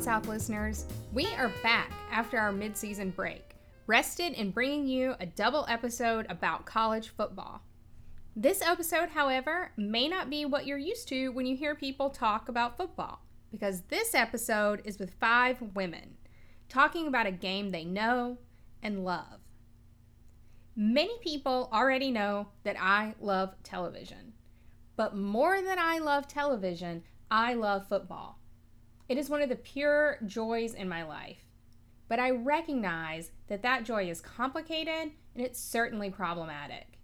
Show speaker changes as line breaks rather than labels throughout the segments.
South listeners. We are back after our midseason break, rested and bringing you a double episode about college football. This episode, however, may not be what you're used to when you hear people talk about football, because this episode is with five women talking about a game they know and love. Many people already know that I love television, but more than I love television, I love football. It is one of the pure joys in my life. But I recognize that that joy is complicated and it's certainly problematic.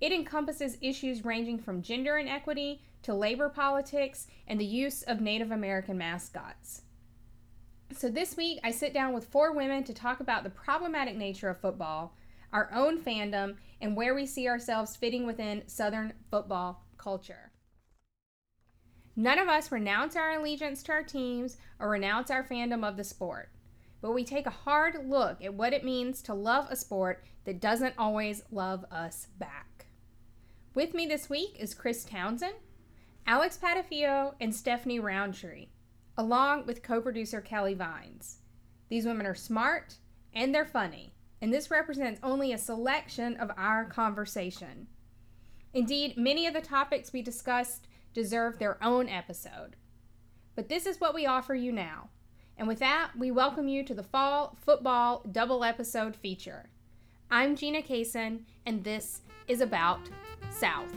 It encompasses issues ranging from gender inequity to labor politics and the use of Native American mascots. So, this week I sit down with four women to talk about the problematic nature of football, our own fandom, and where we see ourselves fitting within Southern football culture. None of us renounce our allegiance to our teams or renounce our fandom of the sport, but we take a hard look at what it means to love a sport that doesn't always love us back. With me this week is Kris Townsend, Alex Patafio, and Stephanie Rountree, along with co producer Kelly Vines. These women are smart and they're funny, and this represents only a selection of our conversation. Indeed, many of the topics we discussed deserve their own episode. But this is what we offer you now. And with that, we welcome you to the fall football double episode feature. I'm Gina Caison, and this is About South.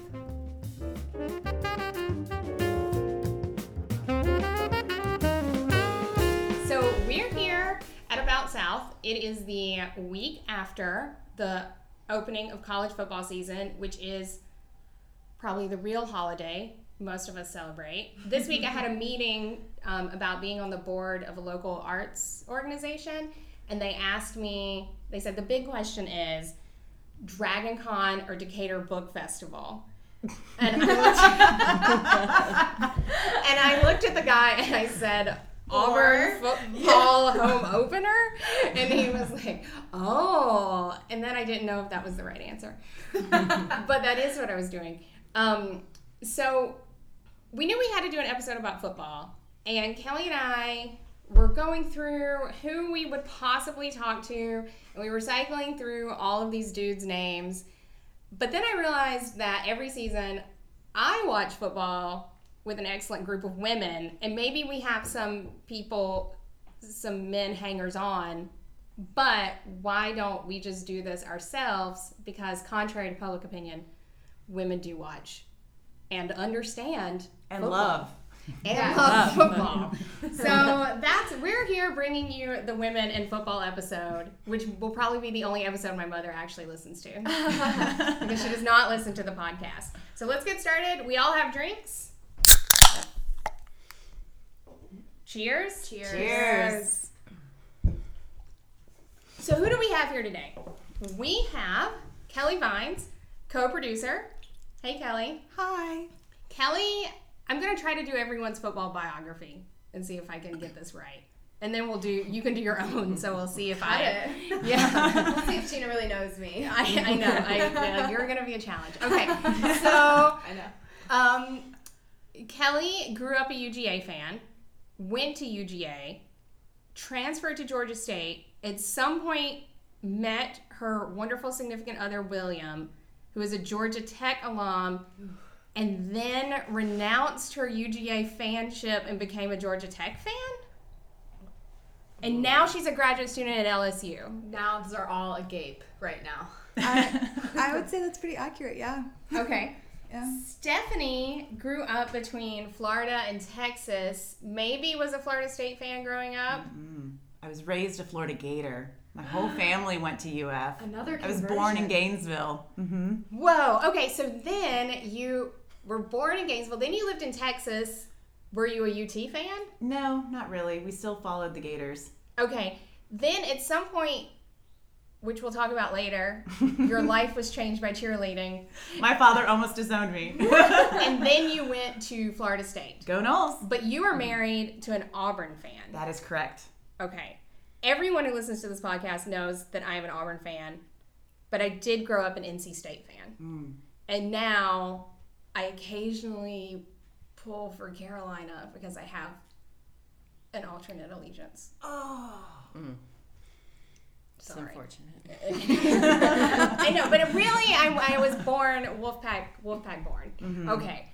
So we're here at About South. It is the week after the opening of college football season, which is probably the real holiday most of us celebrate. This week I had a meeting um, about being on the board of a local arts organization, and they asked me, they said, the big question is Dragon Con or Decatur Book Festival? And I, looked, and I looked at the guy and I said, Auburn football home opener? And he was like, oh. And then I didn't know if that was the right answer. but that is what I was doing. Um, so we knew we had to do an episode about football, and Kelly and I were going through who we would possibly talk to, and we were cycling through all of these dudes' names. But then I realized that every season I watch football with an excellent group of women, and maybe we have some people, some men hangers on, but why don't we just do this ourselves? Because, contrary to public opinion, women do watch and understand
and
football.
love
and yeah. love football. so that's we're here bringing you the women in football episode, which will probably be the only episode my mother actually listens to because she does not listen to the podcast. So let's get started. We all have drinks. Cheers.
Cheers. Cheers.
So who do we have here today? We have Kelly Vines, co-producer. Hey Kelly.
Hi.
Kelly I'm gonna try to do everyone's football biography and see if I can get this right. And then we'll do. You can do your own. So we'll see if
Got
I.
It.
Yeah.
we'll see if Gina really knows me.
I, I know. I, yeah, you're gonna be a challenge. Okay. So
I know.
Um, Kelly grew up a UGA fan, went to UGA, transferred to Georgia State. At some point, met her wonderful significant other William, who is a Georgia Tech alum and then renounced her UGA fanship and became a Georgia Tech fan. And now she's a graduate student at LSU.
Now Mouths are all agape right now.
I, I would say that's pretty accurate, yeah.
Okay.
Yeah.
Stephanie grew up between Florida and Texas. Maybe was a Florida State fan growing up.
Mm-hmm. I was raised a Florida Gator. My whole family went to UF.
Another Conversion.
I was born in Gainesville. Mm-hmm.
Whoa. Okay, so then you were born in Gainesville. Then you lived in Texas. Were you a UT fan?
No, not really. We still followed the Gators.
Okay. Then at some point, which we'll talk about later, your life was changed by cheerleading.
My father almost disowned me.
and then you went to Florida State.
Go Noles.
But you were married to an Auburn fan.
That is correct.
Okay. Everyone who listens to this podcast knows that I am an Auburn fan, but I did grow up an NC State fan.
Mm.
And now I occasionally pull for Carolina because I have an alternate allegiance. Oh. Mm.
It's
Sorry.
unfortunate.
I know, but it really, I, I was born Wolfpack, Wolfpack born. Mm-hmm. Okay.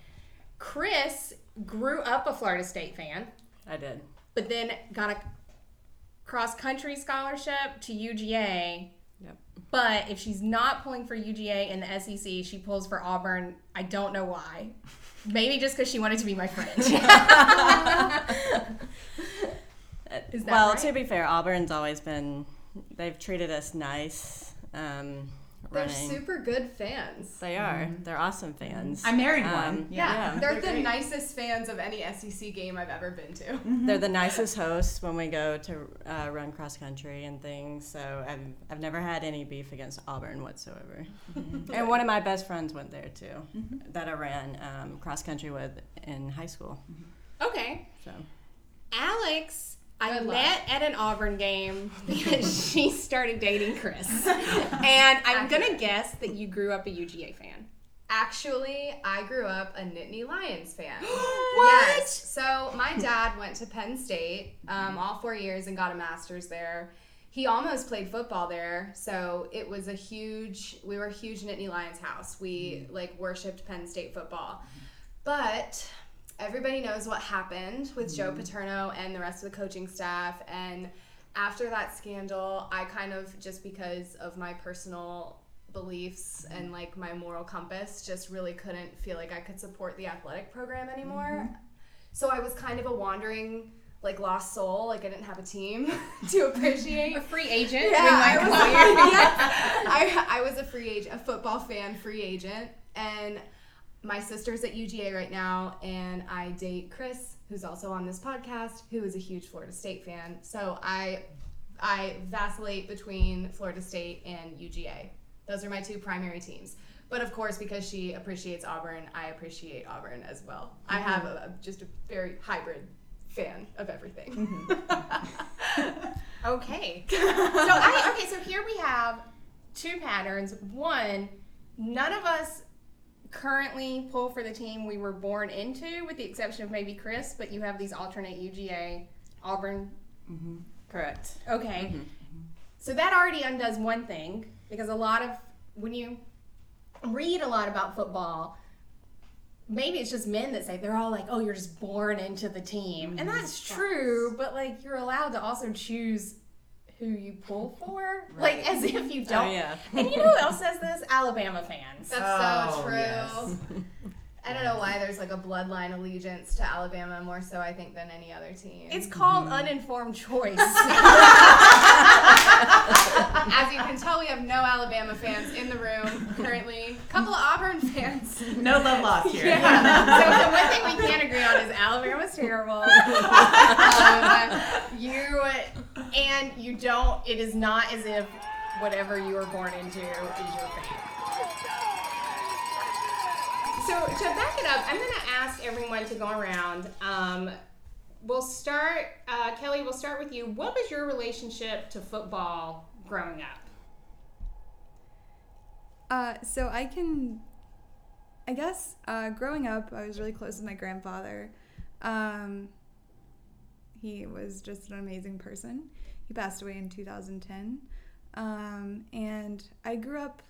Kris grew up a Florida State fan,
I did.
but then got a cross country scholarship to UGA. But if she's not pulling for UGA in the SEC, she pulls for Auburn. I don't know why. Maybe just because she wanted to be my friend.
Well,
right?
to be fair, Auburn's always been. They've treated us nice. Um,
They're
running.
super good fans.
They are. They're awesome fans.
I married
Um,
one.
Yeah,
Yeah.
they're,
They're
the
great.
nicest fans of any SEC game I've ever been to.
They're the nicest hosts when we go to uh, run cross country and things. So I've, I've never had any beef against Auburn whatsoever. And one of my best friends went there too, that I ran um, cross country with in high school.
okay.
So
Alex, I met at an Auburn game because she started dating Kris. and I'm going to guess that you grew up a UGA fan.
Actually, I grew up a Nittany Lions fan.
What?
Yes. So my dad went to Penn State um, all four years and got a master's there. He almost played football there, so it was a huge. We were a huge Nittany Lions house. We like worshipped Penn State football, but everybody knows what happened with Joe mm-hmm. Paterno and the rest of the coaching staff. And after that scandal, I kind of just because of my personal beliefs mm-hmm. and like my moral compass just really couldn't feel like I could support the athletic program anymore. Mm-hmm. So I was kind of a wandering like lost soul, like I didn't have a team to appreciate.
A free agent.
Yeah,
we
I was, yeah. I, I was a free agent, a football fan, free agent, and my sister's at UGA right now, and I date Kris, who's also on this podcast, who is a huge Florida State fan. So I, I vacillate between Florida State and UGA. Those are my two primary teams. But of course, because she appreciates Auburn, I appreciate Auburn as well. I mm-hmm. have a, just a very hybrid fan of everything. Mm-hmm.
Okay. So I okay, so here we have two patterns. One, none of us currently pull for the team we were born into, with the exception of maybe Kris, but you have these alternate UGA Auburn. Mm-hmm.
correct.
Okay. Mm-hmm. So that already undoes one thing because a lot of when you read a lot about football, maybe it's just men that say they're all like, "Oh, you're just born into the team," and mm-hmm. that's true. But like, you're allowed to also choose who you pull for, like as if you oh, don't.
Oh yeah.
And you know who else says this? Alabama fans.
That's
Oh,
so true.
yes.
I don't know why there's like a bloodline allegiance to Alabama more so I think than any other team.
It's called uninformed choice.
As you can tell, we have no Alabama fans in the room currently. A couple of Auburn fans.
No love lost here.
so the one thing we can't agree on is Alabama's terrible. um, you and you don't. It is not as if whatever you were born into is your fate. So to back it up, I'm going to ask everyone to go around. Um, we'll start, uh, Kelly. We'll start with you. What was your relationship to football growing up?
Uh, so I can, I guess, uh, growing up, I was really close with my grandfather. Um, he was just an amazing person. He passed away in 2010. Um, and I grew up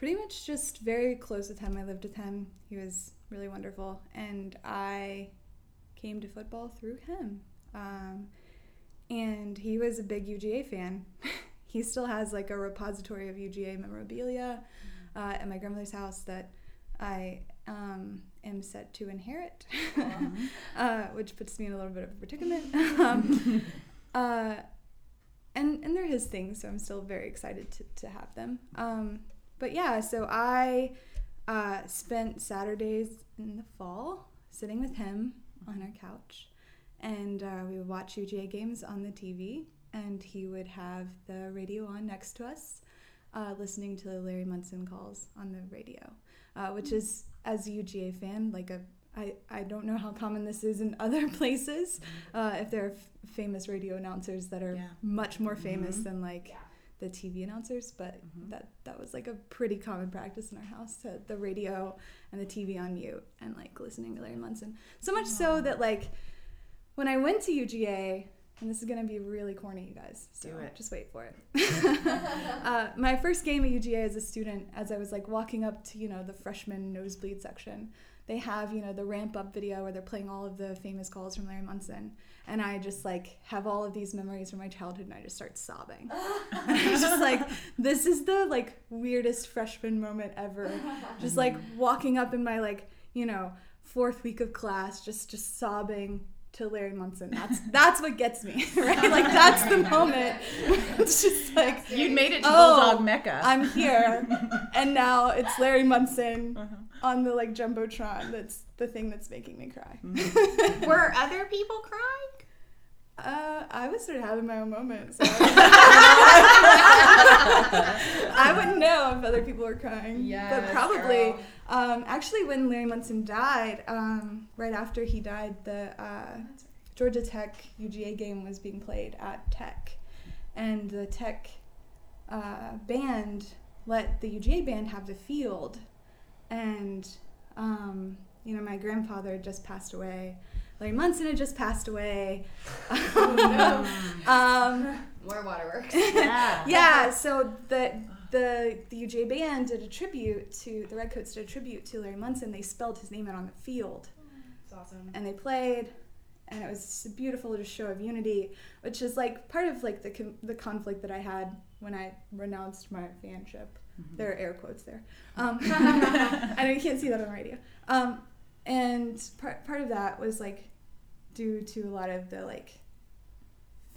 pretty much just very close with him. I lived with him. He was really wonderful. And I came to football through him. Um, and he was a big UGA fan. he still has like a repository of UGA memorabilia uh, at my grandmother's house that I um, am set to inherit, uh, which puts me in a little bit of a predicament. um, uh, and and they're his things, so I'm still very excited to, to have them. Um, but yeah, so I uh, spent Saturdays in the fall sitting with him on our couch, and uh, we would watch UGA games on the TV, and he would have the radio on next to us, uh, listening to the Larry Munson calls on the radio, uh, which is, as a UGA fan, like a I, I don't know how common this is in other places. Uh, if there are f- famous radio announcers that are
Yeah.
much more famous than like the TV announcers, but that that was like a pretty common practice in our house to the radio and the TV on mute and like listening to Larry Munson. So much so that like when I went to UGA, and this is gonna be really corny, you guys. So
Do it.
Just wait for it. uh, my first game at UGA as a student, as I was like walking up to you know the freshman nosebleed section, they have you know the ramp up video where they're playing all of the famous calls from Larry Munson, and I just like have all of these memories from my childhood, and I just start sobbing. and I'm just like, this is the like weirdest freshman moment ever. Just like walking up in my like you know fourth week of class, just just sobbing to Larry Munson. That's that's what gets me, right? Like that's the moment. it's just like
You made it to
Oh,
Bulldog Mecca.
I'm here, and now it's Larry Munson uh-huh. on the like jumbotron. That's the thing that's making me cry. Mm-hmm.
Were other people crying?
Uh, I was sort of having my own moment. So I wouldn't know if other people were crying. but
Yes,
probably. Um, actually, when Larry Munson died, um, right after he died, the uh, Georgia Tech UGA game was being played at Tech, and the Tech uh, band let the UGA band have the field, and um, you know my grandfather had just passed away. Larry Munson had just passed away. um,
More waterworks.
yeah.
yeah, so the the the UJ band did a tribute to the Redcoats did a tribute to Larry Munson. They spelled his name out on the field,
It's awesome.
and they played, and it was just a beautiful just show of unity, which is like part of like the con- the conflict that I had when I renounced my fanship. There are air quotes there. Um, I know you can't see that on the radio. Um, and part part of that was like due to a lot of the like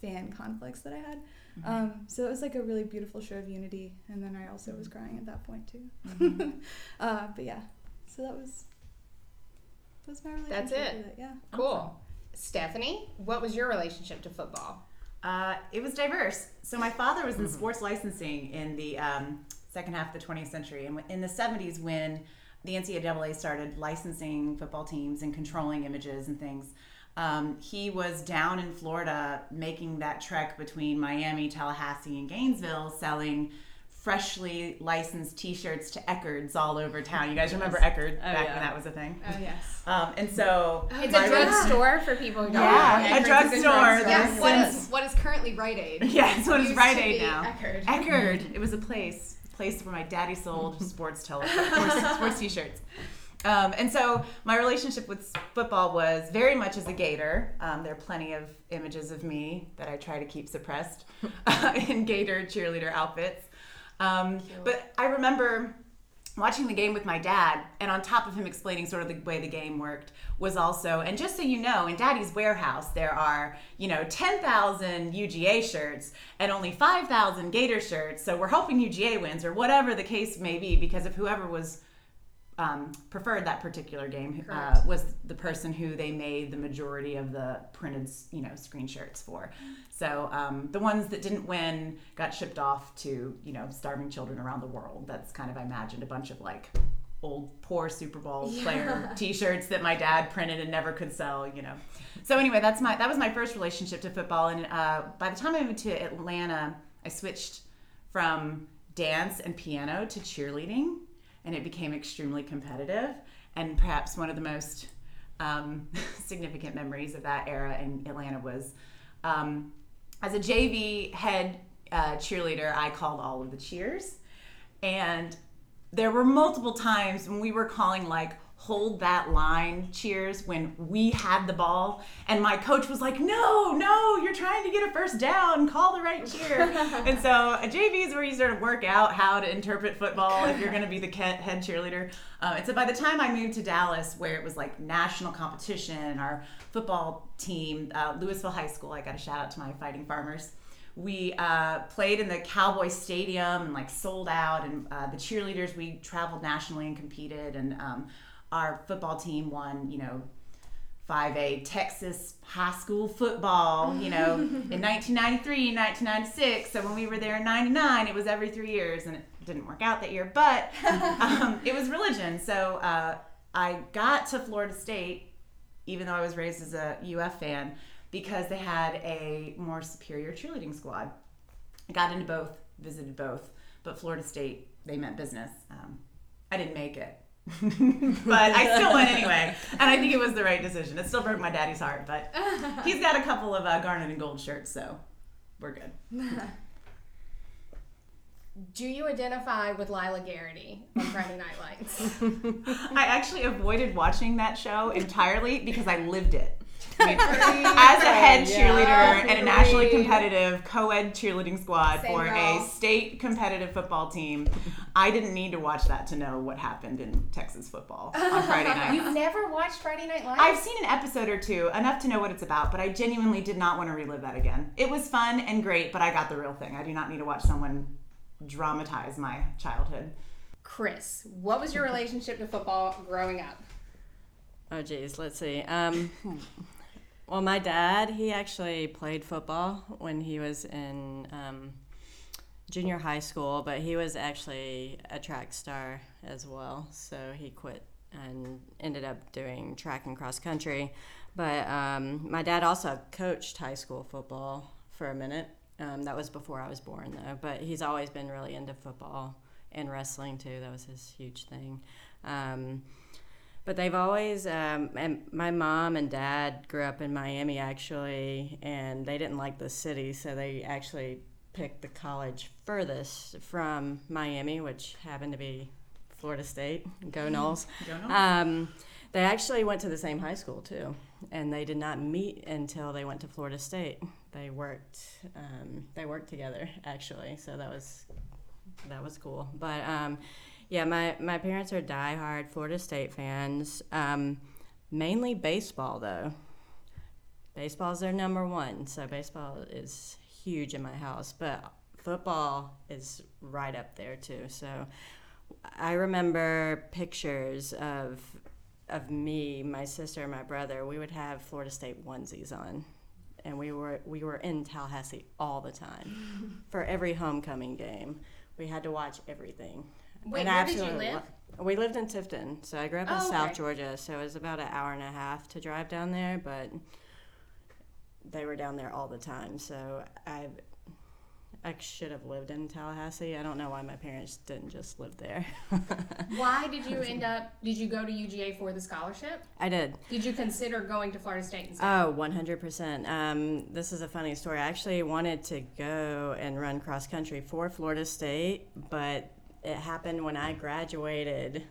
fan conflicts that I had. Um, so it was like a really beautiful show of unity, and then I also was crying at that point too. uh, but yeah, so that was that was my relationship.
That's it.
With it. Yeah.
Cool. Stephanie, what was your relationship to football?
Uh, it was diverse. So my father was in sports licensing in the um, second half of the 20th century, and in the 70s when the NCAA started licensing football teams and controlling images and things. Um, he was down in Florida making that trek between Miami, Tallahassee, and Gainesville, selling freshly licensed T-shirts to Eckerds all over town. You guys remember Eckerd
Oh,
back
yeah.
when that was a thing?
Oh yes.
Um, and so
It's a drugstore for people who don't
Yeah,
know.
a drugstore.
is
Yeah.
Yes. What
Since-
is what is currently Rite Aid?
Yes. it's what is
Used
Rite Aid now.
Eckerd.
Eckerd. It was a place, a place where my daddy sold sports tele, sports, sports t-shirts. Um, and so my relationship with football was very much as a Gator. Um, there are plenty of images of me that I try to keep suppressed in Gator cheerleader outfits. Um, but I remember watching the game with my dad, and on top of him explaining sort of the way the game worked, was also, and just so you know, in Daddy's warehouse, there are, you know, 10,000 UGA shirts and only 5,000 Gator shirts. So we're hoping UGA wins, or whatever the case may be, because if whoever was um, preferred that particular game uh, was the person who they made the majority of the printed, you know, screen shirts for. So um, the ones that didn't win got shipped off to, you know, starving children around the world. That's kind of I imagined a bunch of like old poor Super Bowl player T-shirts that my dad printed and never could sell, you know. So anyway, that's my that was my first relationship to football, and uh, by the time I moved to Atlanta, I switched from dance and piano to cheerleading, and it became extremely competitive. And perhaps one of the most um, significant memories of that era in Atlanta was um, as a JV head uh, cheerleader, I called all of the cheers. And there were multiple times when we were calling like hold that line cheers when we had the ball and my coach was like no no you're trying to get a first down call the right cheer and so a jv is where you sort of work out how to interpret football if you're going to be the head cheerleader um, and so by the time i moved to dallas where it was like national competition our football team uh, Lewisville high school i got a shout out to my fighting farmers we uh, played in the Cowboy Stadium and like sold out. And uh, the cheerleaders, we traveled nationally and competed. And um, our football team won, you know, 5A Texas high school football, you know, in 1993, 1996. So when we were there in 99, it was every three years. And it didn't work out that year, but um, it was religion. So uh, I got to Florida State, even though I was raised as a UF fan because they had a more superior cheerleading squad. I got into both, visited both, but Florida State, they meant business. Um, I didn't make it, but I still went anyway, and I think it was the right decision. It still broke my daddy's heart, but he's got a couple of uh, garnet and gold shirts, so we're good.
Do you identify with Lyla Garrity on Friday Night Lights?
I actually avoided watching that show entirely because I lived it. I mean, as a head cheerleader and a nationally competitive co-ed cheerleading squad
Same
for
girl.
a state competitive football team, I didn't need to watch that to know what happened in Texas football on Friday night.
You've never watched Friday Night Lights?
I've seen an episode or two, enough to know what it's about, but I genuinely did not want to relive that again. It was fun and great, but I got the real thing. I do not need to watch someone dramatize my childhood.
Kris, what was your relationship to football growing up?
Oh geez, let's see. Um, well, my dad he actually played football when he was in um, junior high school, but he was actually a track star as well. So he quit and ended up doing track and cross country. But um, my dad also coached high school football for a minute. Um, that was before I was born, though. But he's always been really into football and wrestling too. That was his huge thing. But they've always, um, and my mom and dad grew up in Miami actually, and they didn't like the city, so they actually picked the college furthest from Miami, which happened to be Florida State. Go Noles.
Go Noles.
Um, they actually went to the same high school too, and they did not meet until they went to Florida State. They worked, um, they worked together actually, so that was that was cool. But um, yeah, my my parents are diehard Florida State fans. Um, mainly baseball though. Baseball's their number one, so baseball is huge in my house. But football is right up there too. So I remember pictures of of me, my sister, and my brother. We would have Florida State onesies on, and we were we were in Tallahassee all the time for every homecoming game. We had to watch everything.
Wait,
And I
where did you live?
lo- We lived in Tifton, so I grew up in
Oh,
South
okay.
Georgia. So it was about an hour and a half to drive down there, but they were down there all the time. So I I should have lived in Tallahassee. I don't know why my parents didn't just live there.
Why did you end up, did you go to UGA for the scholarship?
I did.
Did you consider going to Florida State instead?
Oh, 100%. Um, this is a funny story. I actually wanted to go and run cross country for Florida State, but it happened when I graduated.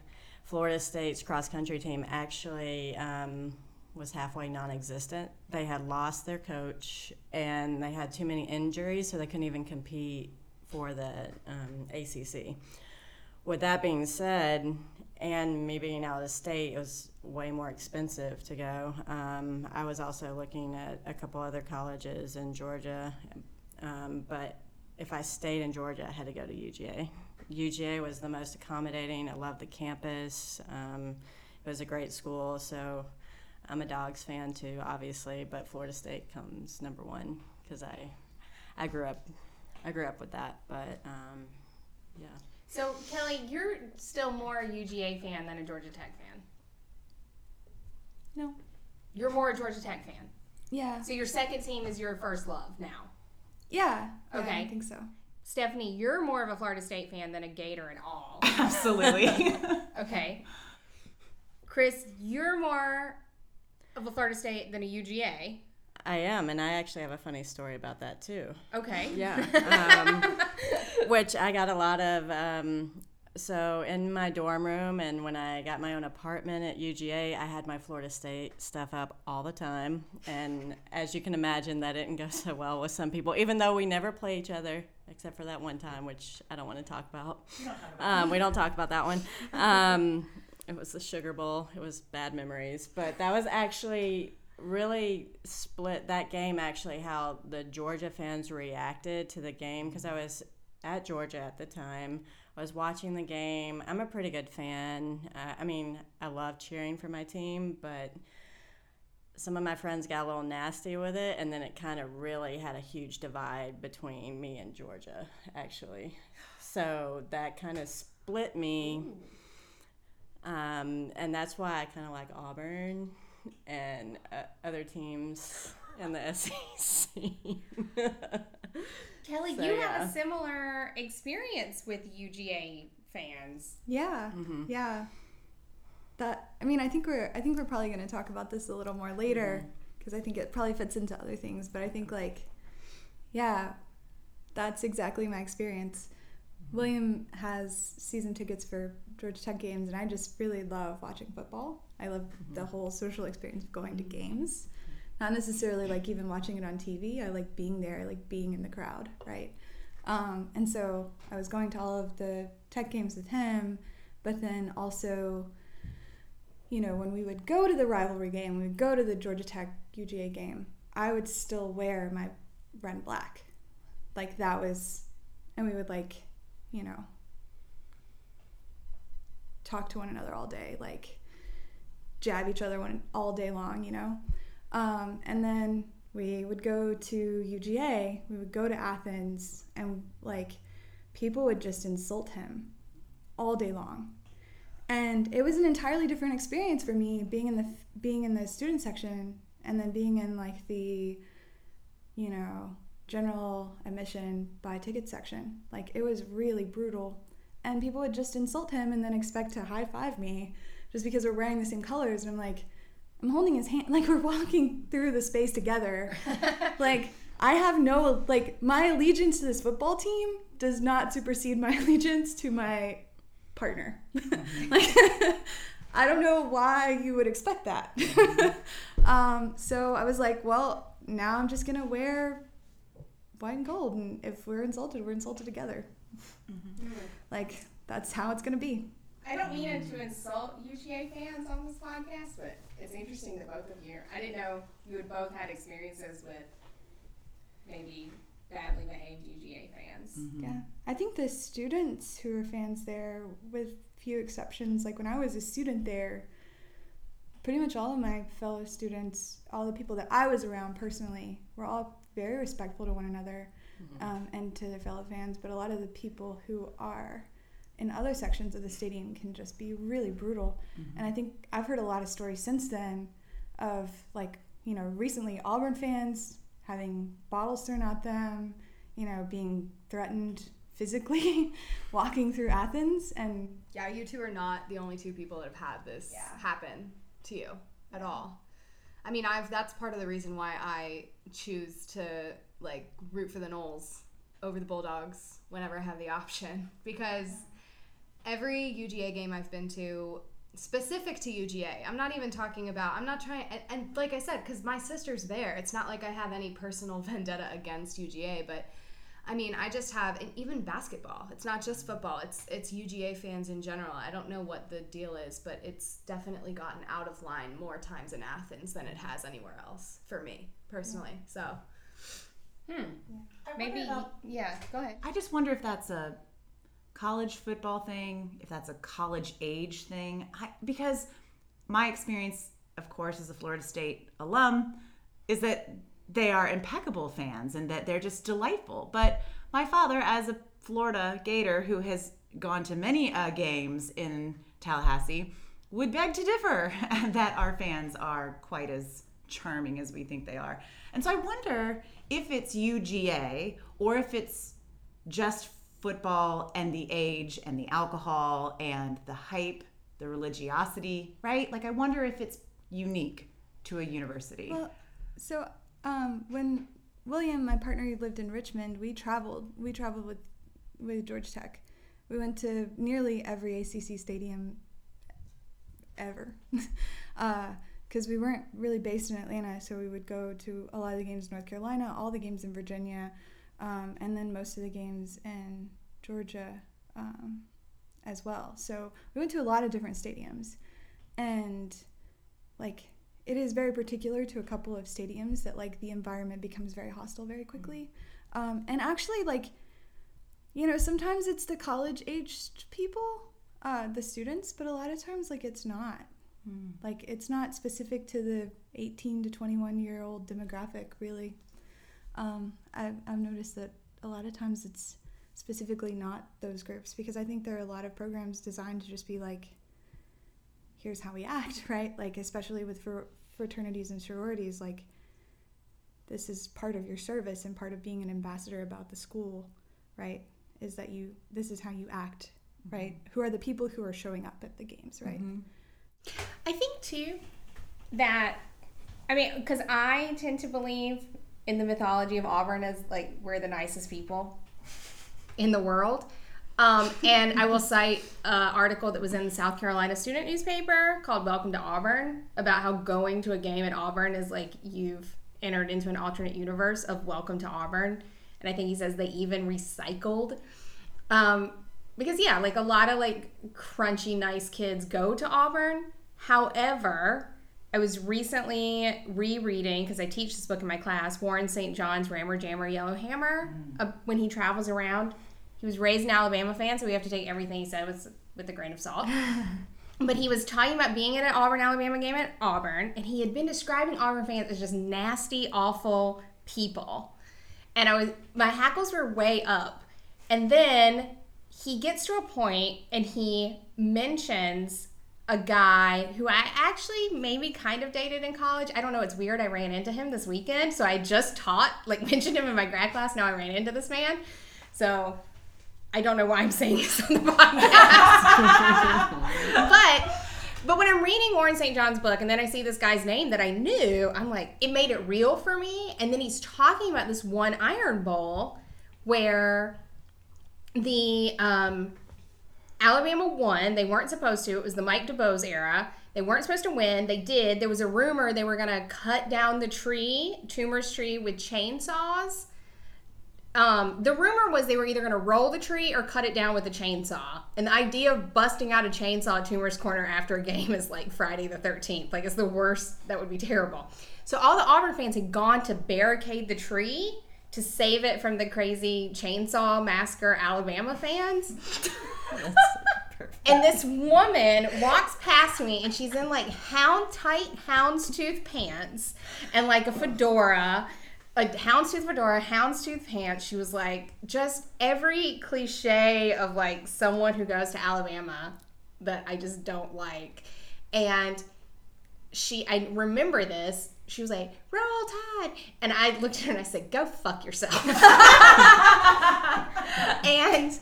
Florida State's cross country team actually um, was halfway non existent. They had lost their coach and they had too many injuries, so they couldn't even compete for the um, ACC. With that being said, and me being out of state, it was way more expensive to go. Um, I was also looking at a couple other colleges in Georgia, um, but if I stayed in Georgia, I had to go to UGA. UGA was the most accommodating. I loved the campus. Um, it was a great school, so I'm a Dogs fan too, obviously. But Florida State comes number one because I, I grew up, I grew up with that. But um, yeah.
So, Kelly, you're still more a UGA fan than a Georgia Tech fan.
No.
You're more a Georgia Tech fan.
Yeah.
So, your second team is your first love now.
Yeah. Yeah,
Okay.
I think so.
Stephanie, you're more of a Florida State fan than a Gator at all.
Absolutely.
Okay. Kris, you're more of a Florida State than a UGA.
I am, and I actually have a funny story about that too.
Okay.
Yeah. Um, which I got a lot of. Um, so in my dorm room, and when I got my own apartment at UGA, I had my Florida State stuff up all the time. And as you can imagine, that didn't go so well with some people, even though we never play each other, except for that one time, which I don't want to talk about. Um, we don't talk about that one. Um, it was the Sugar Bowl. It was bad memories, but that was actually really split that game. Actually, how the Georgia fans reacted to the game because I was at Georgia at the time. I was watching the game. I'm a pretty good fan. Uh, I mean, I love cheering for my team, but some of my friends got a little nasty with it, and then it kind of really had a huge divide between me and Georgia, actually. So that kind of split me. Um, and that's why I kind of like Auburn and uh, other teams in the SEC.
Kelly,
So,
you
yeah.
have a similar experience with UGA fans.
Yeah.
Mm-hmm.
Yeah. that I mean, I think we're I think we're probably going to talk about this a little more later mm-hmm. because I think it probably fits into other things. But I think like, yeah, that's exactly my experience. Mm-hmm. William has season tickets for Georgia Tech games, and I just really love watching football. I love the mm-hmm. whole social experience of going to games, not necessarily like even watching it on TV. I like being there, I like being in the crowd, right? Um, and so I was going to all of the Tech games with him, but then also you know, when we would go to the rivalry game, we would go to the Georgia Tech UGA game, I would still wear my red black. Like that was, and we would like, you know, talk to one another all day, like jab each other one, all day long, you know? Um, and then we would go to UGA, we would go to Athens, and like people would just insult him all day long. And it was an entirely different experience for me being in the being in the student section and then being in like the you know general admission buy ticket section. Like it was really brutal. And people would just insult him and then expect to high five me just because we're wearing the same colors. And i'm like i'm holding his hand like we're walking through the space together like i have no like my allegiance to this football team does not supersede my allegiance to my partner. like, I don't know why you would expect that. um, so I was like, well, now I'm just gonna wear white and gold, and if we're insulted, we're insulted together. Mm-hmm. Like that's how it's gonna be.
I don't mean to insult UGA fans on this podcast, but it's interesting that both of you. I didn't know you had both had experiences with maybe badly behaved UGA fans.
Mm-hmm. Yeah, I think the students who are fans there, with few exceptions, like when I was a student there, pretty much all of my fellow students, all the people that I was around personally, were all very respectful to one another mm-hmm. um, and to their fellow fans. But a lot of the people who are in other sections of the stadium can just be really brutal. Mm-hmm. And I think I've heard a lot of stories since then of like, you know, recently Auburn fans having bottles thrown at them, you know, being threatened physically walking through Athens and
yeah, you two are not the only two people that have had this yeah. happen to you at all. I mean, I've that's part of the reason why I choose to like root for the Noles over the Bulldogs whenever I have the option because every UGA game I've been to specific to UGA. I'm not even talking about, I'm not trying, and, and like I said, because my sister's there, it's not like I have any personal vendetta against UGA, but I mean, I just have, and even basketball. It's not just football. It's it's UGA fans in general. I don't know what the deal is, but it's definitely gotten out of line more times in Athens than it has anywhere else for me personally. So,
hmm, maybe yeah. Go ahead.
I just wonder if that's a college football thing, if that's a college age thing. I, because my experience, of course, as a Florida State alum, is that they are impeccable fans and that they're just delightful. But my father, as a Florida Gator who has gone to many uh, games in Tallahassee, would beg to differ that our fans are quite as charming as we think they are. And so I wonder if it's UGA or if it's just football and the age and the alcohol and the hype, the religiosity, right? Like, I wonder if it's unique to a university.
Well, so um, when William, my partner, lived in Richmond, we traveled. We traveled with with Georgia Tech. We went to nearly every ACC stadium ever, because uh, we weren't really based in Atlanta. So we would go to a lot of the games in North Carolina, all the games in Virginia, um, and then most of the games in Georgia um, as well. So we went to a lot of different stadiums, and like it is very particular to a couple of stadiums that like the environment becomes very hostile very quickly, um, and actually like you know sometimes it's the college aged people, uh, the students, but a lot of times like it's not. Mm. Like it's not specific to the 18 to 21 year old demographic, really um, I've, I've noticed that a lot of times it's specifically not those groups because I think there are a lot of programs designed to just be like, here's how we act, right? Like, especially with fr- fraternities and sororities, like, this is part of your service and part of being an ambassador about the school, right? Is that you, this is how you act, mm-hmm. right? Who are the people who are showing up at the games, right? Mm-hmm.
too that I mean, because I tend to believe in the mythology of Auburn as like we're the nicest people in the world. Um, and I will cite an article that was in the South Carolina student newspaper called Welcome to Auburn about how going to a game at Auburn is like you've entered into an alternate universe of Welcome to Auburn. And I think he says they even recycled. Um, because, yeah, like a lot of like crunchy, nice kids go to Auburn. However, I was recently rereading because I teach this book in my class, Warren St. John's Rammer Jammer Yellow Hammer. Uh, when he travels around, he was raised an Alabama fan, so we have to take everything he said with with a grain of salt. but he was talking about being at an Auburn Alabama game at Auburn, and he had been describing Auburn fans as just nasty, awful people. And I was my hackles were way up. And then he gets to a point and he mentions a guy who I actually maybe kind of dated in college. I don't know. It's weird. I ran into him this weekend. So I just taught, like, mentioned him in my grad class. Now I ran into this man. So I don't know why I'm saying this on the podcast. but. But when I'm reading Warren St. John's book and then I see this guy's name that I knew, I'm like, it made it real for me. And then he's talking about this one Iron Bowl where the um, Alabama won. They weren't supposed to. It was the Mike DuBose era. They weren't supposed to win. They did. There was a rumor they were going to cut down the tree, Toomer's tree, with chainsaws. Um, the rumor was they were either going to roll the tree or cut it down with a chainsaw. And the idea of busting out a chainsaw at Corner after a game is like Friday the 13th. Like, it's the worst. That would be terrible. So, all the Auburn fans had gone to barricade the tree to save it from the crazy chainsaw massacre Alabama fans. and this woman walks past me and she's in like hound tight houndstooth pants and like a fedora a houndstooth fedora, houndstooth pants. She was like just every cliche of like someone who goes to Alabama that I just don't like. And she, I remember this. She was like, "Roll Tide," and I looked at her and I said, "Go fuck yourself." and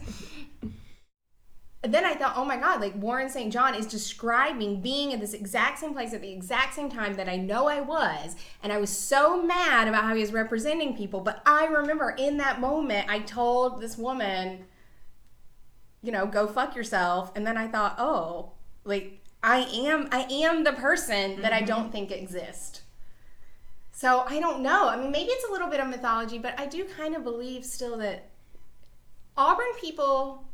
then I thought, oh my God, like Warren St. John is describing being at this exact same place at the exact same time that I know I was. And I was so mad about how he was representing people. But I remember in that moment, I told this woman, you know, go fuck yourself. And then I thought, oh, like I am, I am the person that I mm-hmm. don't think exists. So I don't know. I mean, maybe it's a little bit of mythology, but I do kind of believe still that Auburn people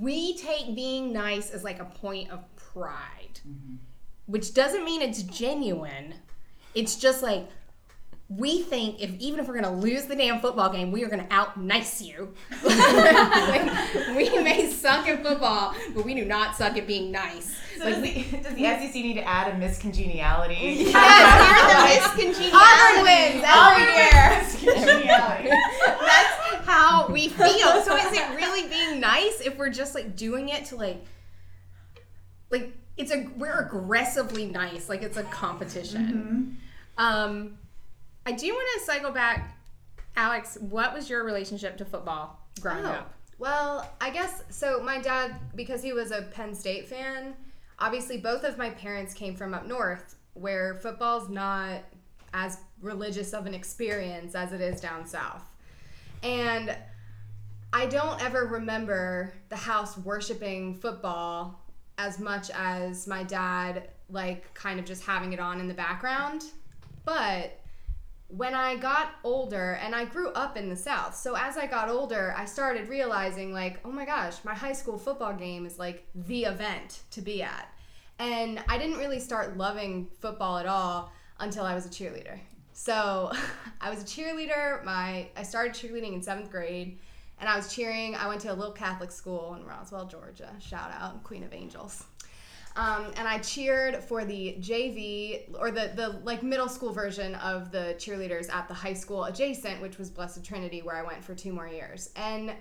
we take being nice as like a point of pride, mm-hmm. which doesn't mean it's genuine. It's just like we think if even if we're gonna lose the damn football game, we are gonna out nice you. like, we may suck at football, but we do not suck at being nice.
So
Like,
does, the, does the SEC need to add a miscongeniality?
Yes, we're the miscongeniality.
Auburn wins every year.
Miscongeniality.
That's how we feel. So is it really being nice if we're just like doing it to like like it's a we're aggressively nice, like it's a competition. Um I do want to cycle back Alex, what was your relationship to football growing
Oh.
up?
Well, I guess so. My dad, because he was a Penn State fan, obviously both of my parents came from up north, where football's not as religious of an experience as it is down south. And I don't ever remember the house worshiping football as much as my dad, like, kind of just having it on in the background. But when I got older, and I grew up in the South, so as I got older, I started realizing, like, oh my gosh, my high school football game is like the event to be at. And I didn't really start loving football at all until I was a cheerleader. So I was a cheerleader. My I started cheerleading in seventh grade, and I was cheering. I went to a little Catholic school in Roswell, Georgia. Shout out Queen of Angels. Um, and I cheered for the JV or the the like middle school version of the cheerleaders at the high school adjacent, which was Blessed Trinity, where I went for two more years. And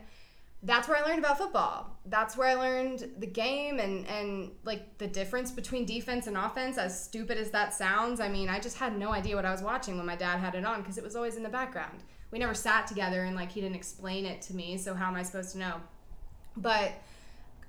that's where I learned about football. That's where I learned the game and and like the difference between defense and offense. As stupid as that sounds, I mean, I just had no idea what I was watching when my dad had it on because it was always in the background. We never sat together and like he didn't explain it to me, so how am I supposed to know? But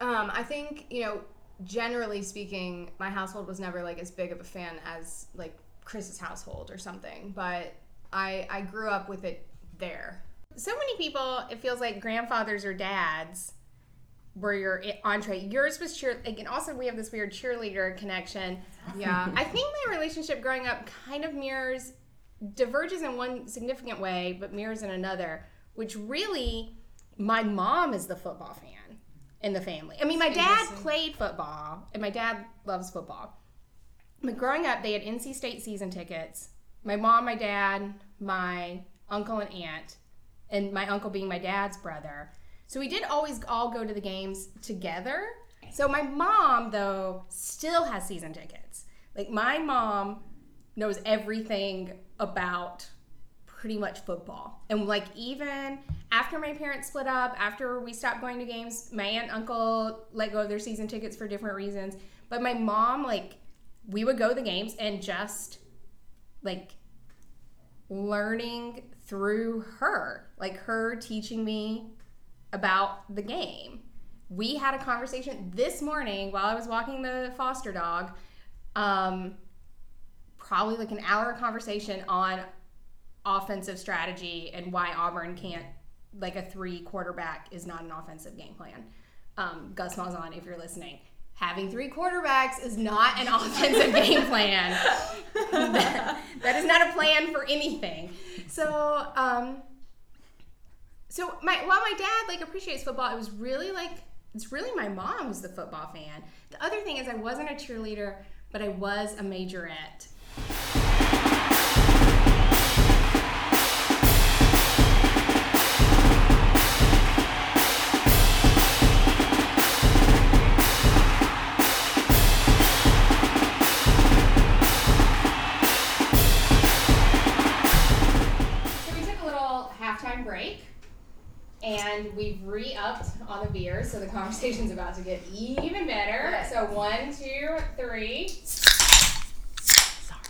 um, I think you know generally speaking, my household was never like as big of a fan as like Kris's household or something, but I I grew up with it there.
So many people, it feels like grandfathers or dads were your entree. Yours was cheer, like, and also we have this weird cheerleader connection.
Yeah.
I think my relationship growing up kind of mirrors, diverges in one significant way, but mirrors in another, which really, my mom is the football fan in the family. I mean, my dad played football, and my dad loves football. But growing up, they had NC State season tickets. My mom, my dad, my uncle, and aunt, and my uncle being my dad's brother. So we did always all go to the games together. So my mom, though, still has season tickets. Like my mom knows everything about pretty much football. And like even after my parents split up, after we stopped going to games, my aunt and uncle let go of their season tickets for different reasons. But my mom, like, we would go to the games and just like learning through her, like her teaching me about the game. We had a conversation this morning while I was walking the foster dog. Um, probably like an hour conversation on offensive strategy and why Auburn can't like a three quarterback is not an offensive game plan. Um, Gus Malzahn, if you're listening, having three quarterbacks is not an offensive game plan. that, that is not a plan for anything. So, um, so my while my dad like appreciates football, it was really like it's really my mom who's the football fan. The other thing is I wasn't a cheerleader, but I was a majorette. And we've re-upped on the beer, so the conversation's about to get even better.
Yes.
So one, two, three. Sorry.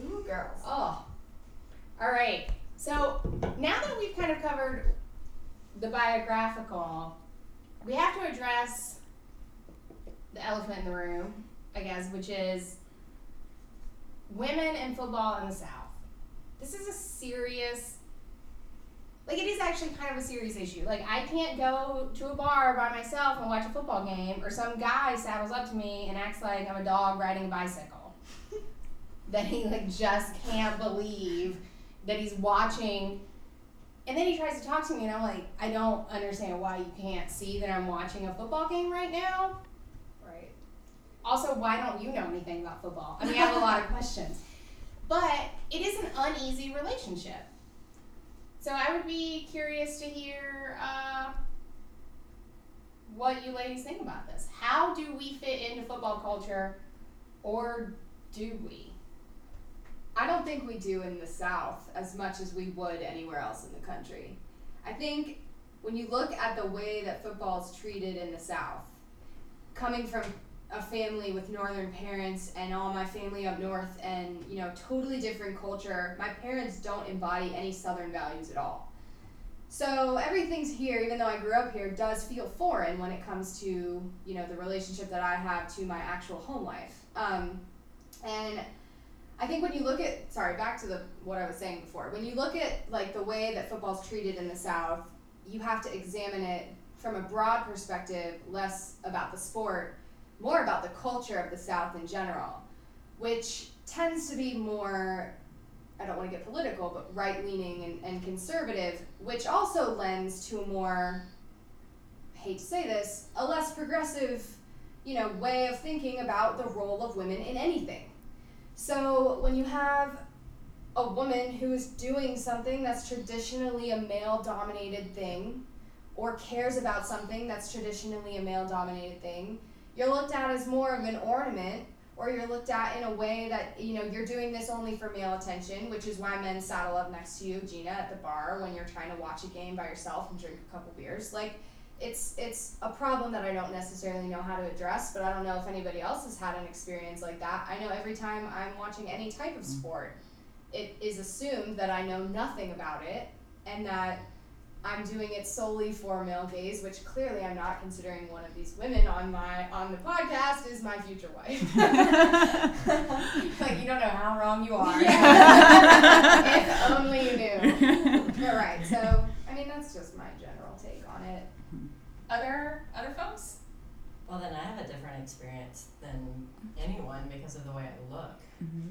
Ooh, girls.
Oh. All right. So now that we've kind of covered the biographical, we have to address the elephant in the room, I guess, which is women in football in the South. This is a serious like it is actually kind of a serious issue. Like I can't go to a bar by myself and watch a football game, or some guy saddles up to me and acts like I'm a dog riding a bicycle. that he like just can't believe that he's watching. And then he tries to talk to me, and I'm like, I don't understand why you can't see that I'm watching a football game right now.
Right.
Also, why don't you know anything about football? I mean, I have a lot of questions. But it is an uneasy relationship. So I would be curious to hear uh, what you ladies think about this. How do we fit into football culture, or do we?
I don't think we do in the South as much as we would anywhere else in the country. I think when you look at the way that football is treated in the South, coming from a family with northern parents and all my family up north and you know totally different culture my parents don't embody any southern values at all so everything's here even though i grew up here does feel foreign when it comes to you know the relationship that i have to my actual home life um, and I think when you look at sorry, back to the what I was saying before. When you look at like the way that football's treated in the South, you have to examine it from a broad perspective, less about the sport, more about the culture of the South in general, which tends to be more I don't want to get political, but right leaning and, and conservative, which also lends to a more I hate to say this, a less progressive, you know, way of thinking about the role of women in anything. So when you have a woman who is doing something that's traditionally a male dominated thing, or cares about something that's traditionally a male dominated thing, you're looked at as more of an ornament, or you're looked at in a way that, you know, you're doing this only for male attention, which is why men saddle up next to you, Gina, at the bar when you're trying to watch a game by yourself and drink a couple beers. Like, it's it's a problem that I don't necessarily know how to address, but I don't know if anybody else has had an experience like that. I know every time I'm watching any type of mm-hmm. sport, it is assumed that I know nothing about it and that I'm doing it solely for male gaze, which clearly I'm not considering one of these women on my on the podcast is my future wife. like you don't know how wrong you are. if only you knew. You're. So I mean that's just my general take on it. Mm-hmm. Other other folks?
Well, then I have a different experience than anyone because of the way I look. Mm-hmm.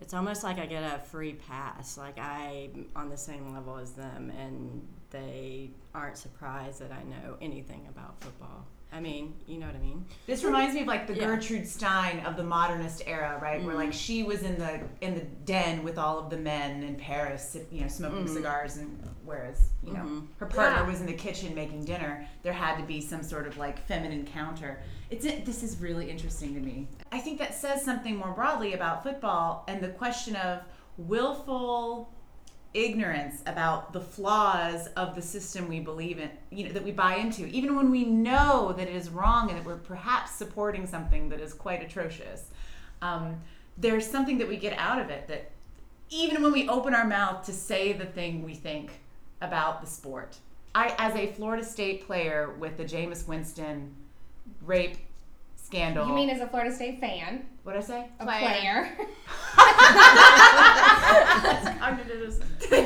It's almost like I get a free pass. Like I'm on the same level as them, and they aren't surprised that I know anything about football. I mean, you know what I mean?
This reminds me of like the
Yeah.
Gertrude Stein of the modernist era, right? Where like she was in the in the den with all of the men in Paris, you know, smoking cigars, and whereas you know
Mhm.
her partner
Yeah.
was in the kitchen making dinner, there had to be some sort of like feminine counter. It's it, this is really interesting to me. I think that says something more broadly about football and the question of willful ignorance about the flaws of the system we believe in, you know, that we buy into, even when we know that it is wrong and that we're perhaps supporting something that is quite atrocious. Um, there's something that we get out of it that even when we open our mouth to say the thing we think about the sport. I, as a Florida State player with the Jameis Winston rape scandal.
You mean as a Florida State fan,
what I say?
a
Player.
player?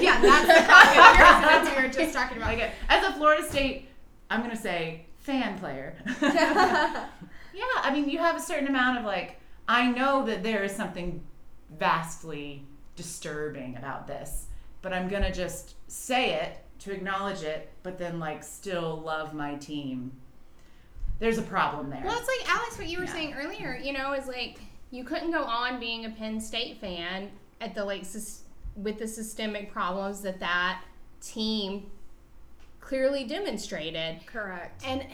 yeah, that's the cognitive we were just talking about.
Okay, as a Florida State, I'm gonna say fan player. yeah, I mean, you have a certain amount of like, I know that there is something vastly disturbing about this, but I'm gonna just say it to acknowledge it, but then like still love my team. There's a problem there.
Well, it's like Alex, what you were
Yeah.
saying earlier. You know, is like you couldn't go on being a Penn State fan at the like with the systemic problems that that team clearly demonstrated.
Correct.
And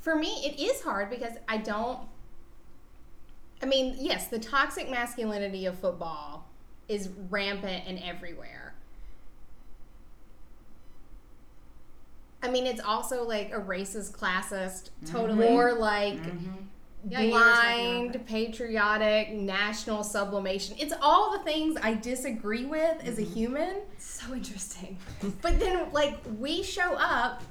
for me, it is hard because I don't. I mean, yes, the toxic masculinity of football is rampant and everywhere. I mean, it's also like a racist, classist, mm-hmm.
Totally.
more mm-hmm. like mm-hmm.
Yeah, you were talking
blind, patriotic, national sublimation. It's all the things I disagree with as a human.
So interesting.
But then, like, we show up,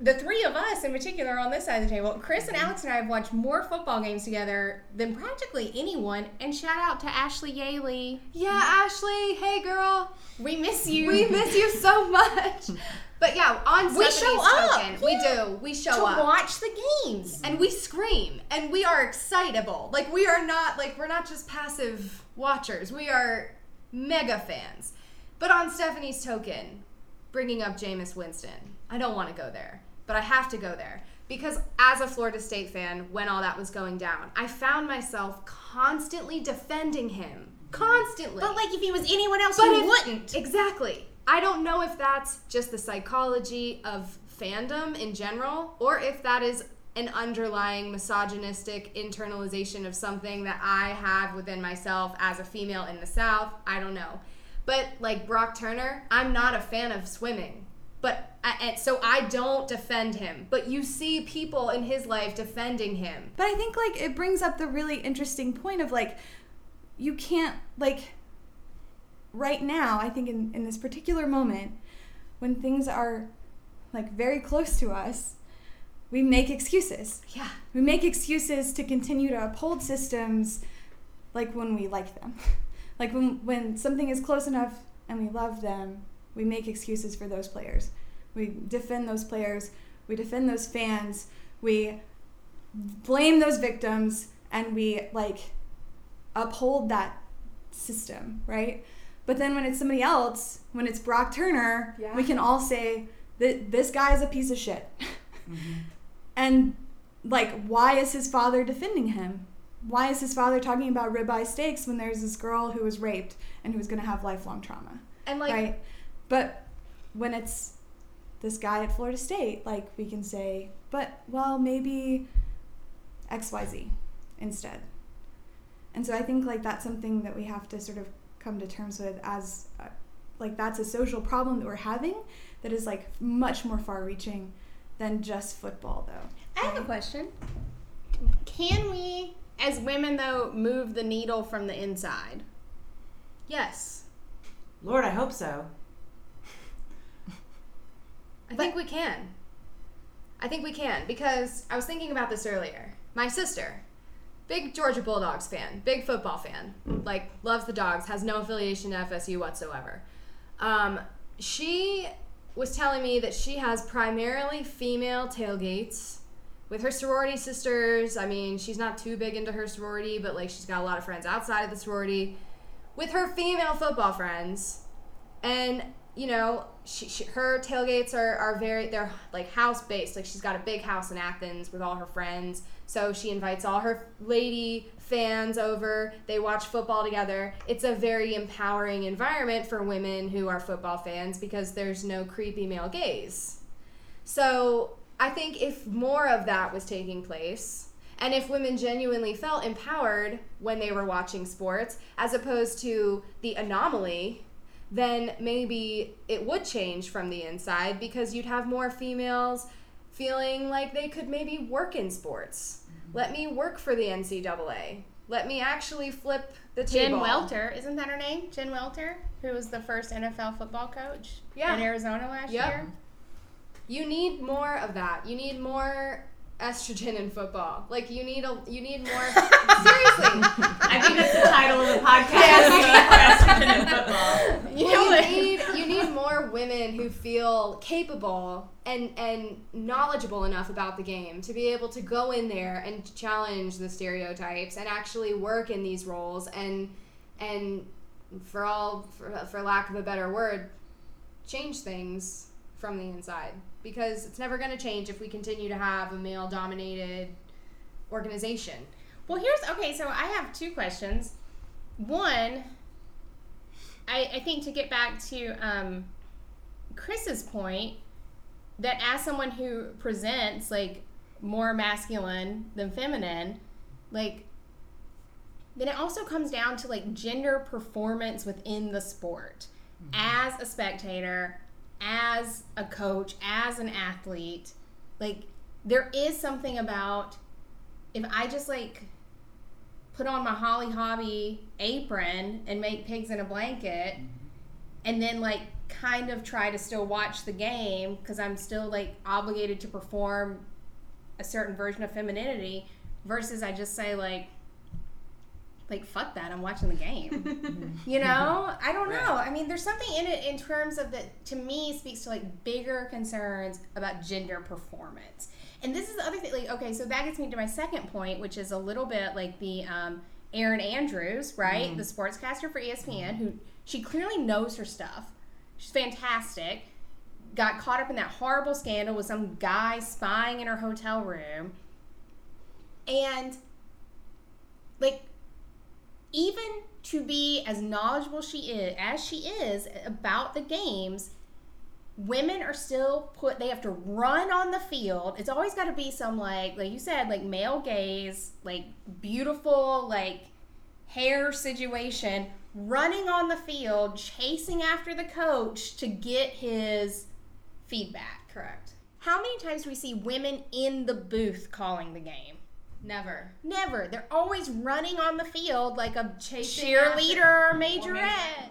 the three of us in particular on this side of the table, Kris and mm-hmm. Alex and I have watched more football games together than practically anyone. And shout out to Ashley Yaley.
Yeah, Ashley, hey girl.
We miss you.
We miss you so much. But yeah, on
We
Stephanie's
show up,
token, we
yeah.
do. We
to
show up.
watch the games.
and we scream and we are excitable. Like we are not like we're not just passive watchers. We are mega fans. But on Stephanie's token, bringing up Jameis Winston, I don't want to go there, but I have to go there because as a Florida State fan, when all that was going down, I found myself constantly defending him. Constantly.
But, like, if he was anyone else,
But
you
if-
wouldn't.
Exactly. I don't know if that's just the psychology of fandom in general, or if that is an underlying misogynistic internalization of something that I have within myself as a female in the South. I don't know. But like Brock Turner, I'm not a fan of swimming. But I, and so I don't defend him. But you see people in his life defending him.
But I think like it brings up the really interesting point of like you can't like right now, I think in, in this particular moment, when things are like very close to us, we make excuses.
Yeah.
We make excuses to continue to uphold systems like when we like them. like when when something is close enough and we love them, we make excuses for those players. We defend those players, we defend those fans, we blame those victims and we like uphold that system, right? But then when it's somebody else, when it's Brock Turner,
Yeah.
we can all say that this guy is a piece of shit. Mm-hmm. And like, why is his father defending him? Why is his father talking about ribeye steaks when there's this girl who was raped and who's going to have lifelong trauma?
And like
right? But when it's this guy at Florida State, like we can say, but well, maybe XYZ instead. And so I think like that's something that we have to sort of come to terms with as uh, like that's a social problem that we're having that is like much more far reaching than just football though.
I have a question. Can we, as women, though, move the needle from the inside?
yes.
Lord, I hope so.
I think we can. I think we can because I was thinking about this earlier. My sister, big Georgia Bulldogs fan, big football fan, like loves the dogs, has no affiliation to FSU whatsoever. Um, she was telling me that she has primarily female tailgates with her sorority sisters. I mean, she's not too big into her sorority, but like she's got a lot of friends outside of the sorority with her female football friends. And you know, she, she, her tailgates are, are very they're like house based. Like she's got a big house in Athens with all her friends. So she invites all her lady fans over. They watch football together. It's a very empowering environment for women who are football fans because there's no creepy male gaze. So I think if more of that was taking place, and if women genuinely felt empowered when they were watching sports, as opposed to the anomaly, then maybe it would change from the inside because you'd have more females feeling like they could maybe work in sports. Mm-hmm. Let me work for the NCAA. Let me actually flip the
Jen
table.
Jen Welter, isn't that her name? Jen Welter, who was the first NFL football coach
Yeah.
in Arizona last
Yep.
year.
You need more of that. You need more estrogen in football. Like you need a you need more seriously.
I think that's the title of the podcast. Estrogen in football.
you need you need more women who feel capable and and knowledgeable enough about the game to be able to go in there and challenge the stereotypes and actually work in these roles and and for all for, for lack of a better word change things from the inside because it's never going to change if we continue to have a male dominated organization
Well, here's okay. So I have two questions. One, I, I think to get back to um, Kris's point, that as someone who presents like more masculine than feminine, like then it also comes down to like gender performance within the sport. As a spectator, as a coach, as an athlete, like there is something about if I just like put on my Holly Hobbie apron and make pigs in a blanket mm-hmm. and then like kind of try to still watch the game because I'm still like obligated to perform a certain version of femininity versus I just say like like fuck that I'm watching the game. you know? I don't know. I mean there's something in it in terms of that to me speaks to like bigger concerns about gender performance. And this is the other thing like okay, so that gets me to my second point which is a little bit like the um Erin Andrews, right? The sportscaster for ESPN who she clearly knows her stuff. She's fantastic. Got caught up in that horrible scandal with some guy spying in her hotel room. And like even to be as knowledgeable she is as she is about the games women are still put they have to run on the field. It's always got to be some like like you said like male gaze like beautiful like hair situation running on the field chasing after the coach to get his feedback.
Correct.
How many times do we see women in the booth calling the game
never
Never. They're always running on the field like a
Chasing
cheerleader or
Or major-
majorette.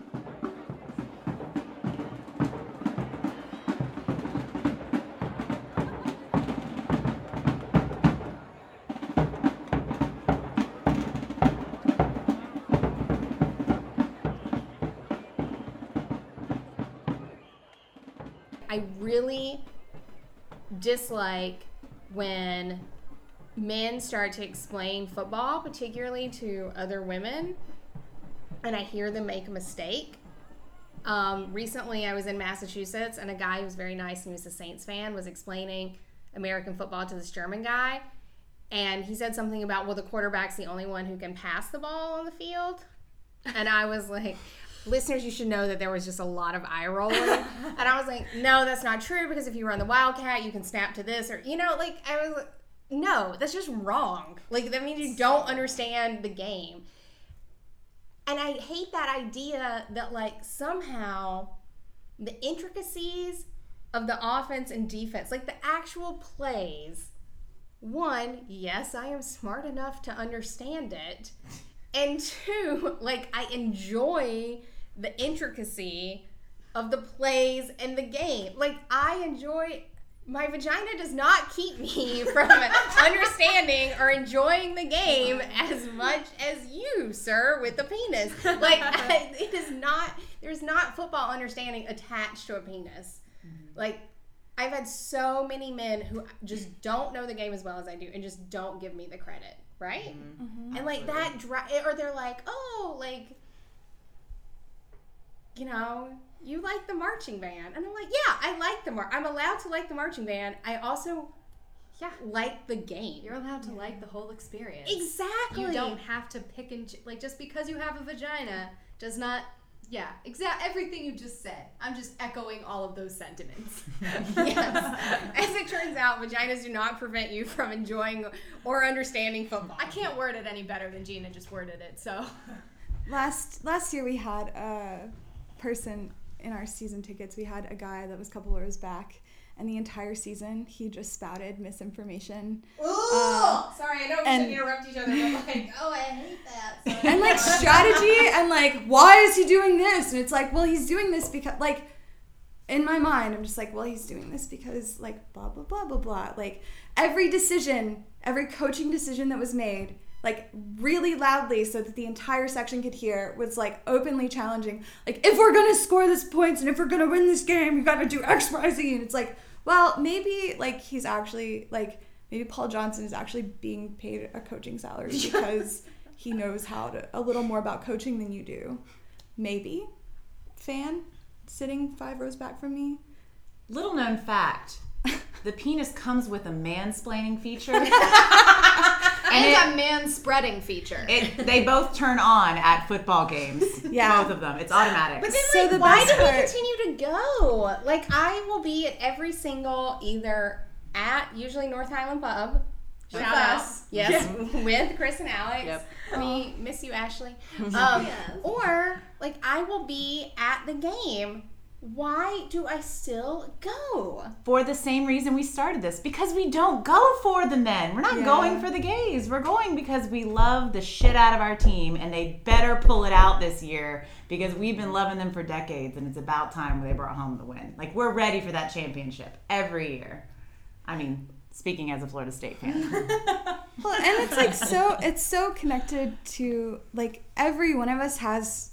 I really dislike when men start to explain football, particularly to other women, and I hear them make a mistake. Um, recently, I was in Massachusetts, and a guy who was very nice and he was a Saints fan was explaining American football to this German guy, and he said something about, well, the quarterback's the only one who can pass the ball on the field. And I was like, listeners, you should know that there was just a lot of eye rolling. and I was like, no, that's not true because if you run the Wildcat, you can snap to this, or, you know, like, I was no, that's just wrong. Like, that means you don't understand the game. And I hate that idea that, like, somehow the intricacies of the offense and defense, like the actual plays, one, yes, I am smart enough to understand it. And two, like, I enjoy the intricacy of the plays and the game. Like I enjoy my vagina does not keep me from understanding or enjoying the game as much as you, sir, with the penis. Like I, it is not. There's not football understanding attached to a penis. Mm-hmm. Like I've had so many men who just mm. don't know the game as well as I do, and just don't give me the credit, right? Mm-hmm. Mm-hmm. And like that, dri- or they're like, oh, like you know, you like the marching band. And I'm like, yeah, I like the mar I'm allowed to like the marching band. I also
Yeah.
like the game.
You're allowed to like the whole experience.
exactly.
You don't have to pick and ch- like just because you have a vagina does not. Yeah, exact everything you just said. I'm just echoing all of those sentiments.
yes. As it turns out, vaginas do not prevent you from enjoying or understanding football.
I can't word it any better than Gina just worded it. So
last last year we had a person in our season tickets. We had a guy that was a couple rows back, and the entire season he just spouted misinformation. Uh,
Sorry, I know we
and-
shouldn't interrupt each other, but like, oh, I hate that.
and like strategy and like why is he doing this and it's like well he's doing this because like in my mind i'm just like well he's doing this because like blah blah blah blah blah like every decision every coaching decision that was made like really loudly so that the entire section could hear was like openly challenging. Like if we're gonna score this points and if we're gonna win this game you gotta do x y z. And it's like well maybe like he's actually like maybe paul johnson is actually being paid a coaching salary because he knows how to a little more about coaching than you do. Maybe. Fan sitting five rows back from me.
Little known fact: the penis comes with a mansplaining feature, and
and
it,
a man spreading feature.
it they both turn on at football games.
Yeah.
both of them. It's automatic.
But then,
So
like,
the
why
best
do we continue to go? Like, I will be at every single either at usually North Highland Pub.
With
Shout out.
us.
yes, with Kris and Alex.
Yep.
We miss you, Ashley. Um, Or like, I will be at the game. Why do I still go?
for the same reason we started this because we don't go for the men. We're not
Yeah.
going for the gays. We're going because we love the shit out of our team and they better pull it out this year because we've been loving them for decades and it's about time they brought home the win. Like we're ready for that championship every year. I mean, speaking as a Florida State fan.
well and it's like so it's so connected to like every one of us has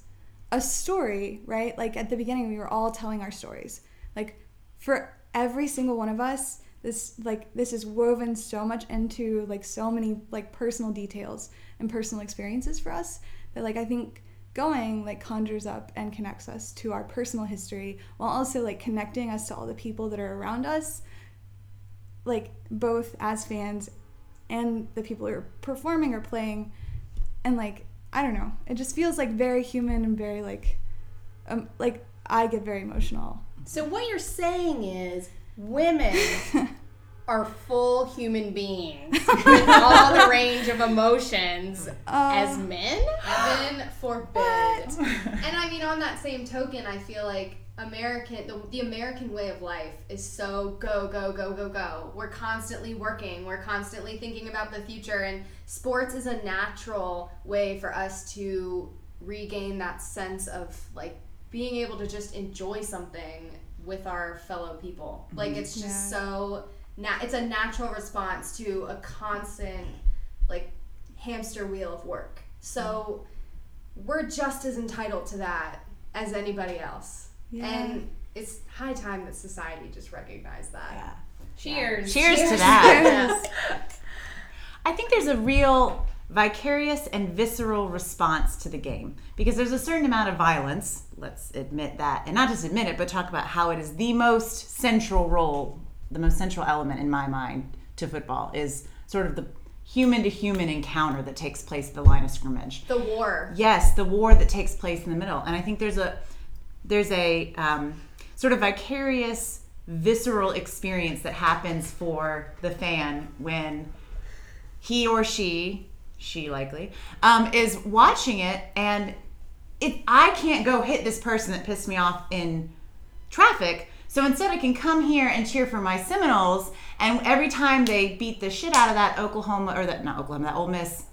a story right? Like at the beginning we were all telling our stories. Like for every single one of us this like this is woven so much into like so many like personal details and personal experiences for us that like i think going like conjures up and connects us to our personal history while also like connecting us to all the people that are around us like both as fans and the people who are performing or playing and like i don't know it just feels like very human and very like um, like i get very emotional
So what you're saying is women are full human beings with all the range of emotions as men?
Heaven forbid. and I mean, on that same token, I feel like American, the, the American way of life is so go, go, go, go, go. We're constantly working, we're constantly thinking about the future, and sports is a natural way for us to regain that sense of like being able to just enjoy something with our fellow people. Mm-hmm. Like, it's just
Yeah.
so, na- it's a natural response to a constant, like, hamster wheel of work. So we're just as entitled to that as anybody else.
Yeah.
And it's high time that society just recognized that.
Yeah.
Cheers.
Cheers to that.
Yes.
I think there's a real vicarious and visceral response to the game because there's a certain amount of violence, let's admit that, and not just admit it, but talk about how it is the most central role, the most central element in my mind to football is sort of the human to human encounter that takes place at the line of scrimmage.
The war.
Yes, the war that takes place in the middle, and I think there's a there's a um, sort of vicarious, visceral experience that happens for the fan when he or she, she likely, um, is watching it, and if I can't go hit this person that pissed me off in traffic. So instead, I can come here and cheer for my Seminoles, and every time they beat the shit out of that Oklahoma or that not Oklahoma, that Ole Miss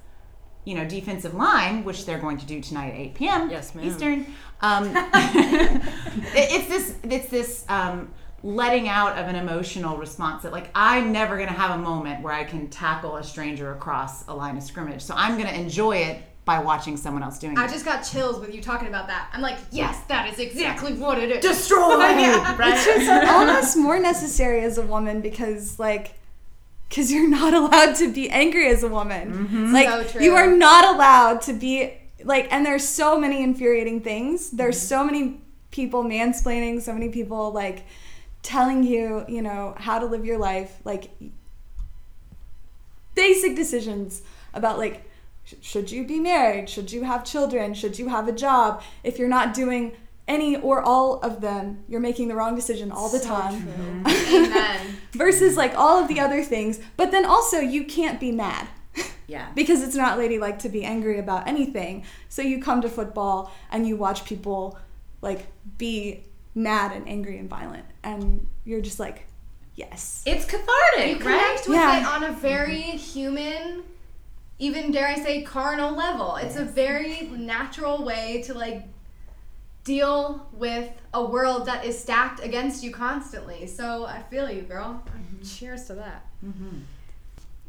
you know, defensive line, which they're going to do tonight at 8 p.m.
Yes, ma'am.
Eastern. Um, it's this, it's this um, letting out of an emotional response that, like, I'm never going to have a moment where I can tackle a stranger across a line of scrimmage. So I'm going to enjoy it by watching someone else doing
I
it.
I just got chills with you talking about that. I'm like, yes, that is exactly what it is.
destroy, right?
It's just almost more necessary as a woman because like because you're not allowed to be angry as a woman. Mm-hmm. Like
So true.
you are not allowed to be like and there's so many infuriating things. There's mm-hmm. so many people mansplaining, so many people like telling you, you know, how to live your life, like basic decisions about like sh- should you be married? Should you have children? Should you have a job? If you're not doing any or all of them, you're making the wrong decision all the time.
Amen.
Versus like all of the other things. But then also you can't be mad
yeah.
because it's not ladylike to be angry about anything. So you come to football and you watch people like be mad and angry and violent and you're just like yes.
It's cathartic,
You
right?
with
Yeah.
it on a very human, even dare I say, carnal level. It's a very natural way to like deal with a world that is stacked against you constantly. So I feel you, girl. Cheers to that.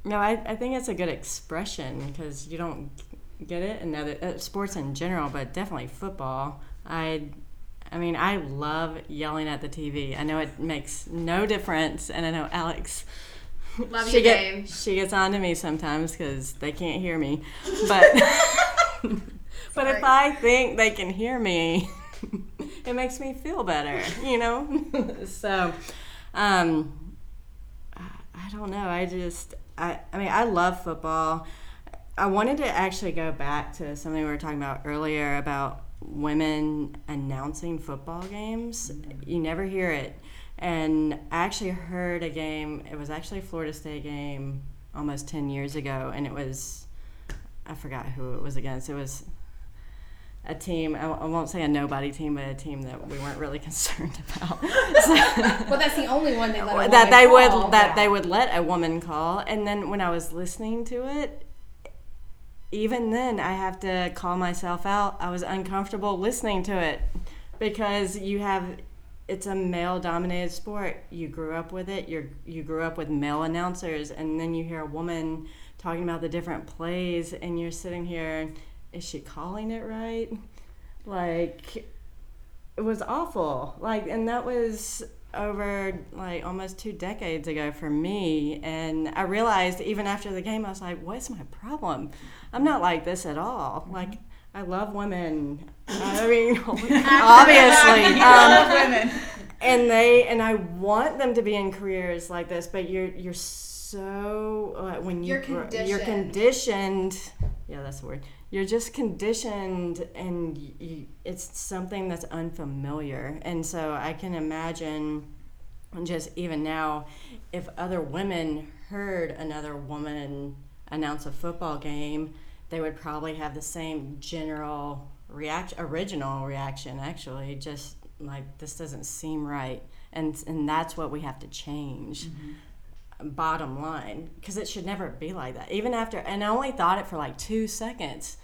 No, I, I think it's a good expression because you don't get it in other uh, sports in general, but definitely football. I, I mean, I love yelling at the TV. I know it makes no difference, and I know Alex.
Love
she
you,
get-
babe.
She gets on to me sometimes because they can't hear me, but but if I think they can hear me, it makes me feel better, you know. so, um, I don't know. I just, I, I mean, I love football. I wanted to actually go back to something we were talking about earlier about women announcing football games. You never hear it. And I actually heard a game, it was actually a Florida State game almost 10 years ago, and it was, I forgot who it was against. It was a team, I I won't say a nobody team, but a team that we weren't really concerned about. So-
Well, that's the only one they let a
that they
call.
would that they would let a woman call. And then when i was listening to it even then i have to call myself out. I was uncomfortable listening to it because you have it's a male dominated sport. You grew up with it. You're you grew up with male announcers. And then you hear a woman talking about the different plays and you're sitting here is she calling it right? Like it was awful. Like and that was over like almost two decades ago for me. And i realized even after the game i was like what's my problem? I'm not like this at all. Like i love women. I mean obviously um,
women.
and they and I want them to be in careers like this, but you're you're so uh, when you
You're
grow- you're
conditioned.
Yeah, that's the word. You're just conditioned, and you, it's something that's unfamiliar, and so I can imagine, just even now, if other women heard another woman announce a football game, they would probably have the same general reaction, original reaction, actually, just like this doesn't seem right, and and that's what we have to change. Mm-hmm. Bottom line, because it should never be like that. Even after, and I only thought it for like two seconds.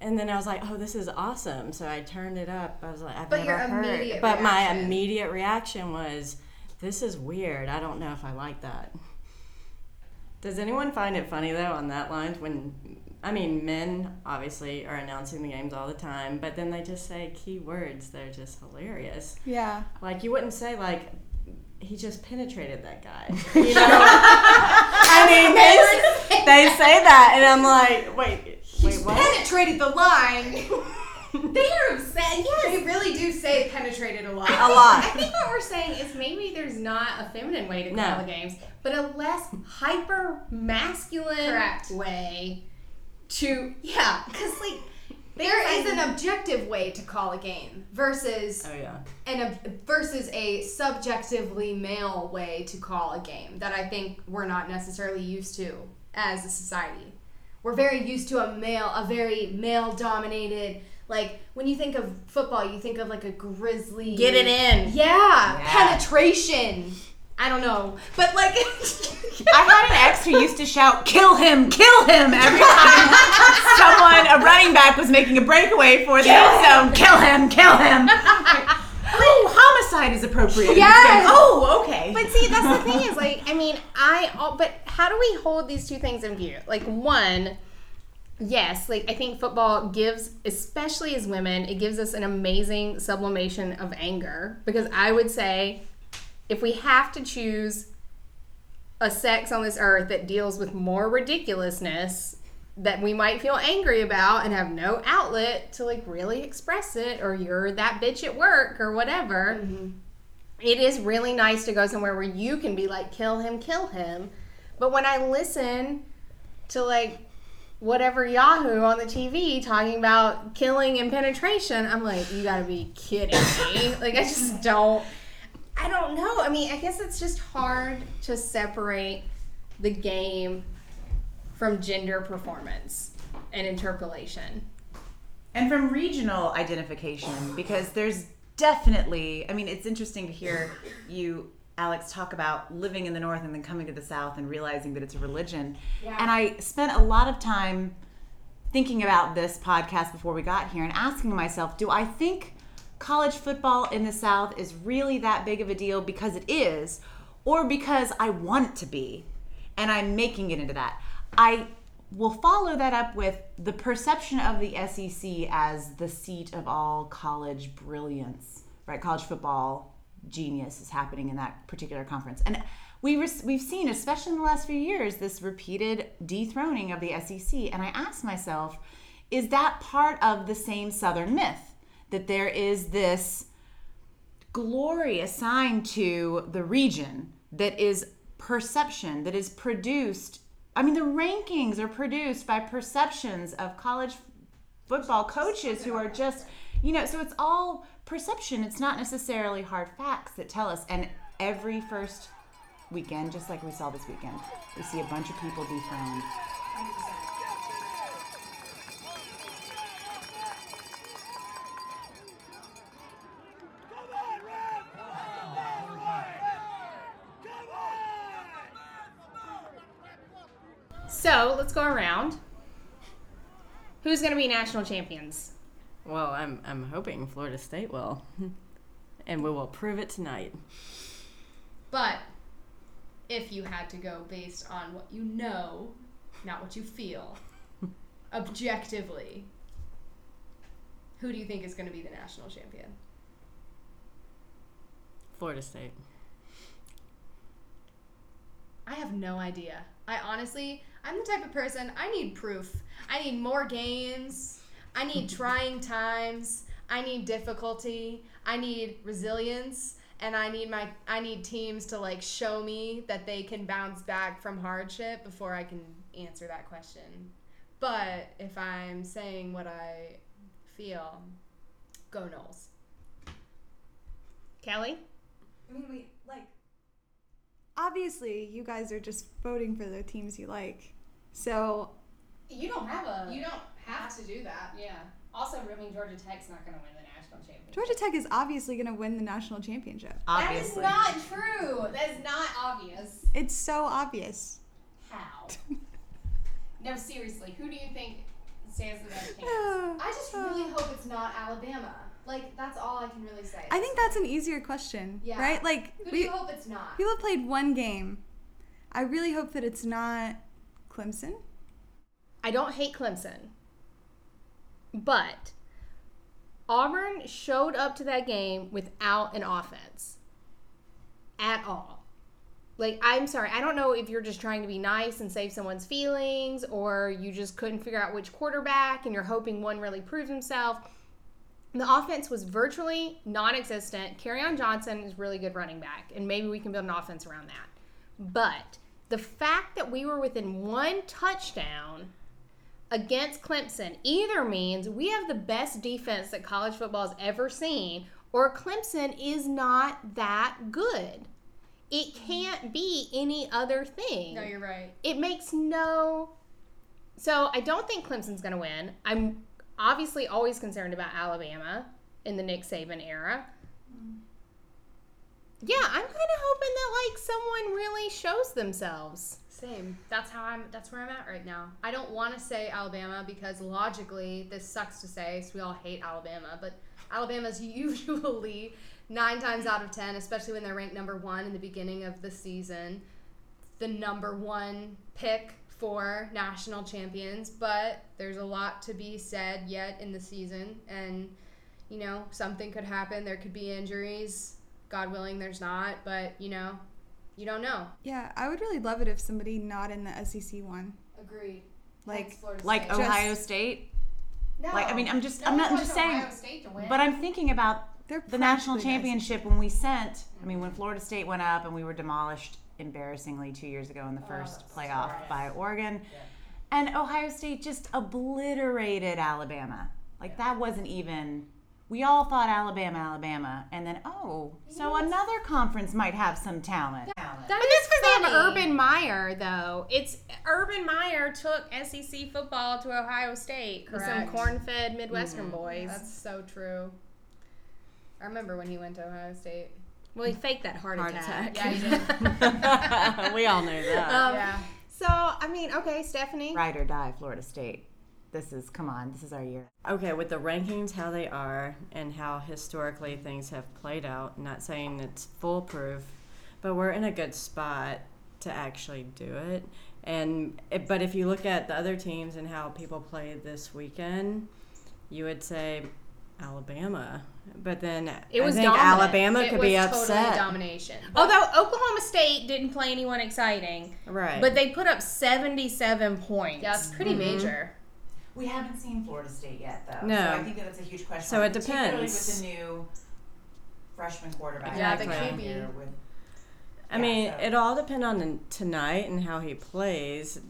And then I was like, "Oh, this is awesome!" So I turned it up. I was like, "I've
But
never
your
heard."
immediate
but my immediate reaction was, "This is weird. I don't know if I like that." Does anyone find it funny though on that line when I mean men obviously are announcing the games all the time, but then they just say key words. They're just hilarious.
Yeah.
Like you wouldn't say like he just penetrated that guy. You know? I mean they, they say that and I'm like, wait, wait, what?
Penetrated the line.
They're saying yes.
They really do say penetrated a lot.
A lot.
I think what we're saying is maybe there's not a feminine way to call
No.
the games, but a less hyper masculine
Correct.
way to yeah, because like
There is an objective way to call a game versus
Oh yeah.
an ob- versus a subjectively male way to call a game that I think we're not necessarily used to as a society. We're very used to a male, a very male dominated. Like when you think of football, you think of like a grizzly.
get it in.
Yeah,
Yeah.
penetration.
I don't know, but like,
I had an ex who used to shout, "Kill him! Kill him!" every time someone, a running back, was making a breakaway for the end zone. Kill him! Kill him! oh, homicide is appropriate. in
Yes.
Oh, okay.
But see, that's the thing is like, I mean, I. But how do we hold these two things in view? Like, one, yes, like I think football gives, especially as women, it gives us an amazing sublimation of anger. Because I would say, if we have to choose a sex on this earth that deals with more ridiculousness that we might feel angry about and have no outlet to like really express it, or you're that bitch at work or whatever mm-hmm. it is really nice to go somewhere where you can be like, kill him, kill him. But when I listen to like whatever Yahoo on the TV talking about killing and penetration, I'm like, you gotta be kidding me. like, I just don't, I don't know. I mean, I guess it's just hard to separate the game from gender performance and interpellation.
and from regional identification because there's definitely i mean it's interesting to hear you alex talk about living in the north and then coming to the south and realizing that it's a religion and i spent a lot of time thinking about this podcast before we got here and asking myself do i think college football in the south is really that big of a deal because it is or because i want it to be and i'm making it into that i will follow that up with the perception of the SEC as the seat of all college brilliance, right? College football genius is happening in that particular conference. And we res- we've seen, especially in the last few years, this repeated dethroning of the SEC. And I asked myself, is that part of the same Southern myth that there is this glory assigned to the region that is perception, that is produced. I mean, the rankings are produced by perceptions of college football coaches who are just, you know, so it's all perception. It's not necessarily hard facts that tell us. And every first weekend, just like we saw this weekend, we see a bunch of people dethroned.
So let's go around. Who's going to be national champions?
Well, I'm I'm hoping Florida State will, and we will prove it tonight.
But if you had to go based on what you know, not what you feel, objectively, who do you think is going to be the national champion?
Florida State.
I have no idea. I honestly, I'm the type of person, I need proof. I need more games. I need trying times. I need difficulty. I need resilience. And I need my I need teams to like show me that they can bounce back from hardship before I can answer that question. But if I'm saying what I feel, go Noles.
Kelly?
I mean, we like. Obviously, you guys are just voting for the teams you like. So
You don't have a.
You don't have to do that.
Yeah. Also, I mean, Georgia Tech's not going to win the national championship.
Georgia Tech is obviously going to win the national championship.
Obviously.
That is not true. That is not obvious.
It's so obvious.
How? no, seriously. Who do you think stands the best chance?
I just really hope it's not Alabama. Like that's all I can really say.
I think that's an easier question,
Yeah.
right? Like
Who do
we,
you hope it's not?
people have played one game. I really hope that it's not Clemson.
I don't hate Clemson, but Auburn showed up to that game without an offense at all. Like, I'm sorry, I don't know if you're just trying to be nice and save someone's feelings, or you just couldn't figure out which quarterback and you're hoping one really proves himself. The offense was virtually non existent. on Johnson is really good running back, and maybe we can build an offense around that. But the fact that we were within one touchdown against Clemson either means we have the best defense that college football has ever seen, or Clemson is not that good. It can't be any other thing.
no, you're right.
it makes no. So I don't think Clemson's going to win. I'm obviously always concerned about Alabama in the Nick Saban era. Yeah, I'm kind of hoping that like someone really shows themselves.
Same. That's how I'm. That's where I'm at right now. I don't want to say Alabama because logically, this sucks to say. So we all hate Alabama, but Alabama's usually nine times out of ten, especially when they're ranked number one in the beginning of the season, the number one pick for national champions. But there's a lot to be said yet in the season, and you know something could happen. There could be injuries. God willing, there's not. But you know, you don't know.
Yeah, I would really love it if somebody not in the SEC won.
Agreed.
Like,
Like
Just-
Ohio State.
No,
Like I mean, I'm just
no
I'm not I'm just saying.
Ohio State to win.
But I'm thinking about
they're
the national
practically the
championship when we sent. I mean, when Florida State went up and we were demolished embarrassingly two years ago in the oh, first playoff by Oregon, and Ohio State just obliterated Alabama. Like that wasn't even. We all thought Alabama, Alabama, and then oh, so another conference might have some talent.
That
But
is
that's because they. Urban Meyer, though. It's Urban Meyer took SEC football to Ohio State with some corn-fed Midwestern mm-hmm. boys.
That's so true. I remember when he went to Ohio State.
Well, he faked that heart,
Heart
attack.
attack.
Yeah, he did.
we all knew that.
Um,
yeah.
So I mean, okay, Stephanie.
Ride or die, Florida State. This is come on, this is our year.
Okay, with the rankings how they are and how historically things have played out, not saying it's foolproof, but we're in a good spot to actually do it. And but if you look at the other teams and how people played this weekend, you would say Alabama. But then
It was
I think
dominant.
Alabama
It
could
was
be
totally
upset.
domination.
Although Oklahoma State didn't play anyone exciting,
right.
but they put up 77 points.
Yeah, it's pretty mm-hmm. major.
We haven't seen Florida State yet, though.
No.
So I think that that's a huge question.
So it
particularly
depends.
with the new freshman quarterback.
Yeah, the QB.
Here with-
I
Yeah,
mean,
so-
it all depend on the- tonight and how he plays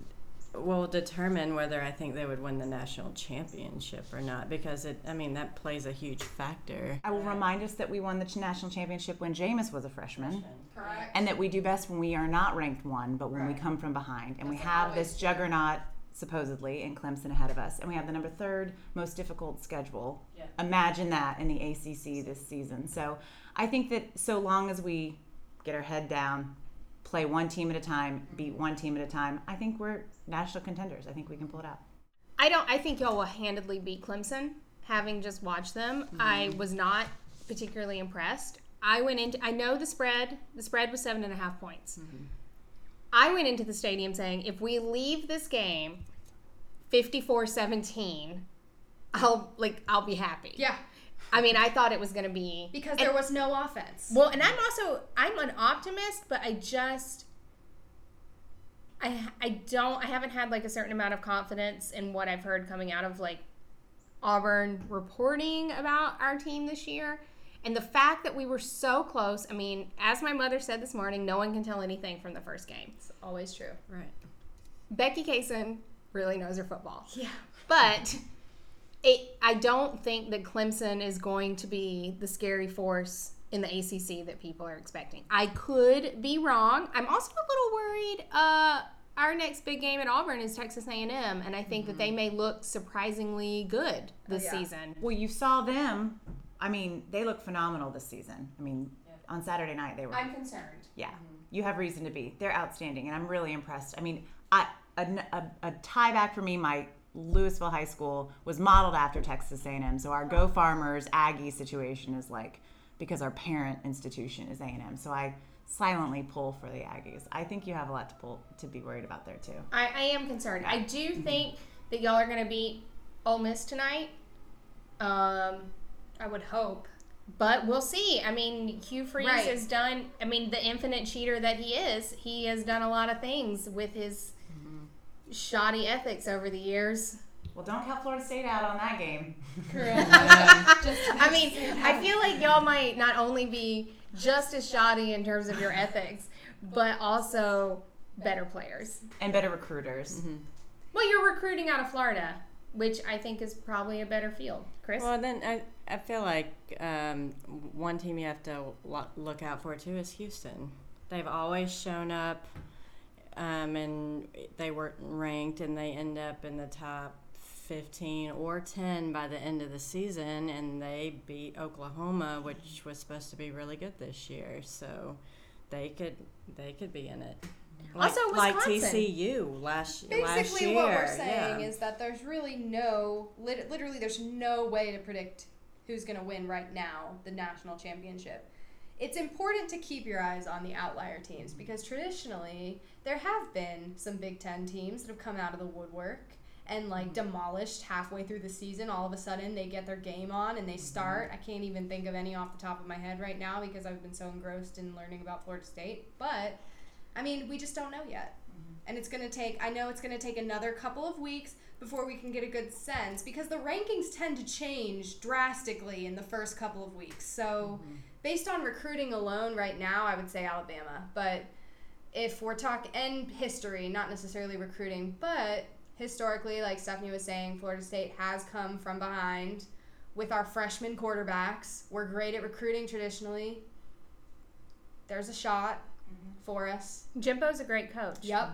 will determine whether I think they would win the national championship or not because it I mean that plays a huge factor.
I will remind us that we won the national championship when Jameis was a freshman,
Correct.
and that we do best when we are not ranked one, but when we come from behind, and we have this juggernaut supposedly in Clemson ahead of us, and we have the number third most difficult schedule. Imagine that in the ACC this season. So I think that so long as we get our head down, play one team at a time, beat one team at a time, I think we're national contenders. I think we can pull it out.
I don't. I think y'all will handedly beat Clemson. Having just watched them, mm-hmm. I was not particularly impressed. I went into. I know the spread. The spread was seven and a half points. Mm-hmm. I went into the stadium saying, if we leave this game 54-17, I'll like I'll be happy.
Yeah,
I mean, I thought it was going to be
because
and-
there was no offense.
Well, and I'm also I'm an optimist, but I just I I don't I haven't had like a certain amount of confidence in what I've heard coming out of like Auburn reporting about our team this year. And the fact that we were so close, I mean, as my mother said this morning, no one can tell anything from the first game.
It's always true.
Right.
Becky Caison really knows her football.
Yeah.
But it, I don't think that Clemson is going to be the scary force in the ACC that people are expecting. I could be wrong. I'm also a little worried. Uh, our next big game at Auburn is Texas A&M, and I think that they may look surprisingly good this
yeah.
season.
Well, you saw them. I mean, they look phenomenal this season. I mean, on Saturday night they were.
I'm concerned.
yeah, you have reason to be. They're outstanding, and I'm really impressed. I mean, I a, a, a tie back for me. My Lewisville High School was modeled after Texas A&M, so our Go Farmers Aggie situation is like because our parent institution is A&M. So I silently pull for the Aggies. I think you have a lot to pull to be worried about there too.
I, I am concerned. I do think that y'all are going to beat Ole Miss tonight. Um, I would hope, but we'll see. I mean, Hugh Freeze
Right.
has done. I mean, the infinite cheater that he is, he has done a lot of things with his shoddy ethics over the years.
Well, don't count Florida State out on that game.
I mean, I feel like y'all might not only be just as shoddy in terms of your ethics, but also better players.
and better recruiters.
Well, you're recruiting out of Florida, which I think is probably a better field. Kris?
Well, then I, I feel like um, one team you have to look out for too is Houston. They've always shown up, um, and they weren't ranked, and they end up in the top 15 or 10 by the end of the season, and they beat Oklahoma, which was supposed to be really good this year. So they could they could be in it. Like,
Also,
like TCU last last
Basically, what we're saying
yeah.
is that there's really no, literally, there's no way to predict who's going to win right now the national championship. It's important to keep your eyes on the outlier teams because traditionally there have been some Big Ten teams that have come out of the woodwork and like mm-hmm. demolished halfway through the season. All of a sudden, they get their game on and they mm-hmm. start. I can't even think of any off the top of my head right now because I've been so engrossed in learning about Florida State. But I mean, we just don't know yet. Mm-hmm. And it's going to take, I know it's going to take another couple of weeks before we can get a good sense because the rankings tend to change drastically in the first couple of weeks. So, based on recruiting alone right now, I would say Alabama. But if we're talking, and history, not necessarily recruiting, but historically, like Stephanie was saying, Florida State has come from behind with our freshman quarterbacks. We're great at recruiting traditionally. There's a shot mm-hmm. for us.
Jimbo's a great coach.
Yep.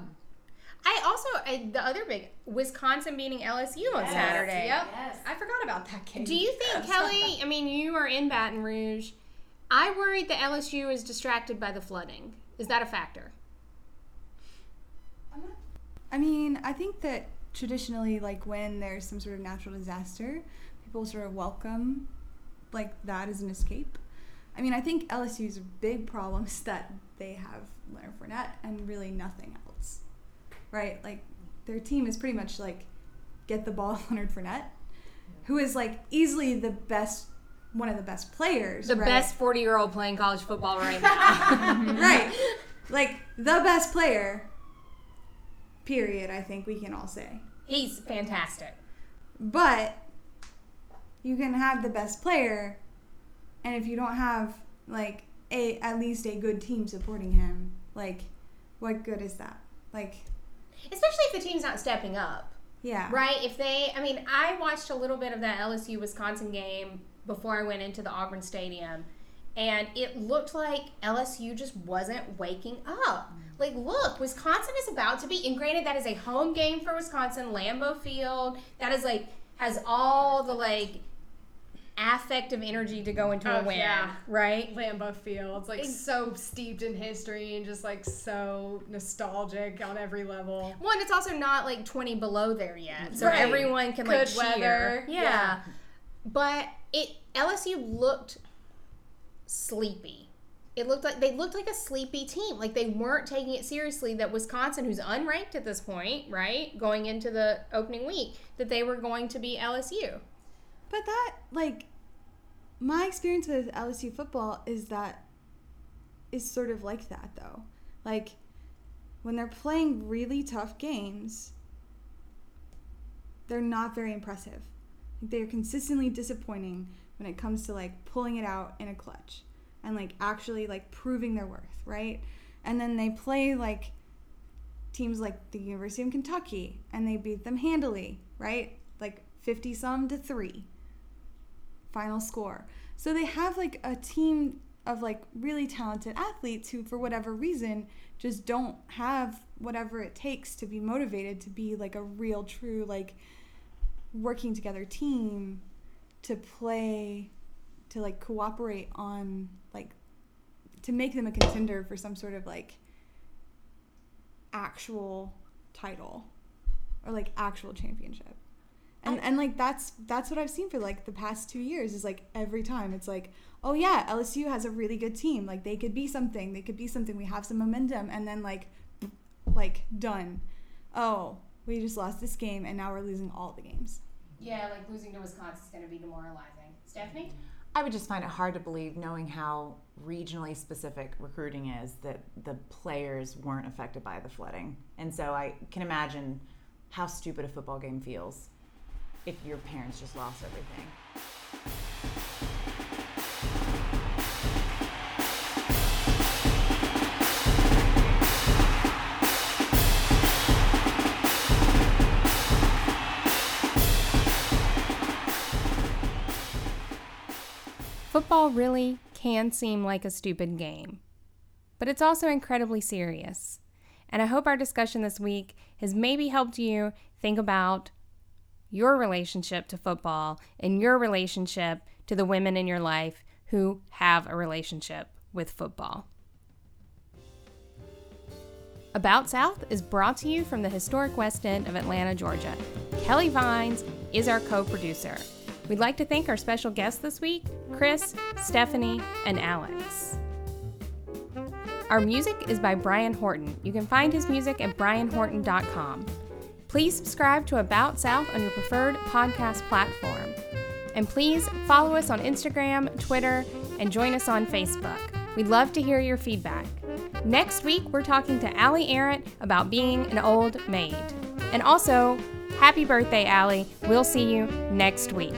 I also I, the other big Wisconsin beating LSU on Saturday.
Yep. I forgot about that game.
Do you think Kelly? I mean, you are in Baton Rouge. I worried that LSU is distracted by the flooding. Is that a factor?
I mean, I think that traditionally, like when there's some sort of natural disaster, people sort of welcome like that as an escape. I mean, I think LSU's big problem is that they have Leonard Fournette and really nothing else, right? Like their team is pretty much like get the ball Leonard Fournette, who is like easily the best, one of the best players,
The
right?
best forty-year-old playing college football right now.
right? Like the best player. Period. I think we can all say.
He's fantastic.
But you can have the best player, and if you don't have like a at least a good team supporting him, like what good is that? Like,
Especially if the team's not stepping up.
yeah,
Right? If they, I mean, I watched a little bit of that LSU Wisconsin game before I went into the Auburn Stadium, and it looked like LSU just wasn't waking up. Like, look, Wisconsin is about to be, and granted, that is a home game for Wisconsin, Lambeau Field. That is like, has all the like affective energy to go into a
Oh,
win,
yeah.
right?
Lambeau Fields, like
Ex-
so steeped in history and just like so nostalgic on every level.
One, it's also not like 20 below there yet. So
Right.
everyone can like
Good
cheer.
weather.
Yeah.
Yeah.
But it LSU looked sleepy. It looked like they looked like a sleepy team. Like they weren't taking it seriously that Wisconsin, who's unranked at this point, right, going into the opening week, that they were going to be LSU.
But that like my experience with LSU football is that is sort of like that though. Like when they're playing really tough games, they're not very impressive. They're consistently disappointing when it comes to like pulling it out in a clutch and like actually like proving their worth, right? And then they play like teams like the University of Kentucky and they beat them handily, right? Like 50 some to 3 final score. So they have like a team of like really talented athletes who for whatever reason just don't have whatever it takes to be motivated to be like a real true like working together team to play to like cooperate on to make them a contender for some sort of like actual title or like actual championship. And and like that's that's what I've seen for like the past two years is like every time it's like oh yeah LSU has a really good team. Like they could be something. They could be something. We have some momentum. And then like like done. Oh we just lost this game and now we're losing all the games.
Yeah, like losing to Wisconsin is going to be demoralizing. Stephanie? Mm-hmm.
I would just find it hard to believe, knowing how regionally specific recruiting is, that the players weren't affected by the flooding. And so I can imagine how stupid a football game feels if your parents just lost everything.
Football really can seem like a stupid game, but it's also incredibly serious. And I hope our discussion this week has maybe helped you think about your relationship to football and your relationship to the women in your life who have a relationship with football. About South is brought to you from the historic West End of Atlanta, Georgia. Kelly Vines is our co producer. We'd like to thank our special guests this week Kris, Stephanie, and Alex. Our music is by Brian Horton. You can find his music at brianhorton.com. Please subscribe to About South on your preferred podcast platform. And please follow us on Instagram, Twitter, and join us on Facebook. We'd love to hear your feedback. Next week, we're talking to Allie Arrett about being an old maid. And also, happy birthday, Allie. We'll see you next week.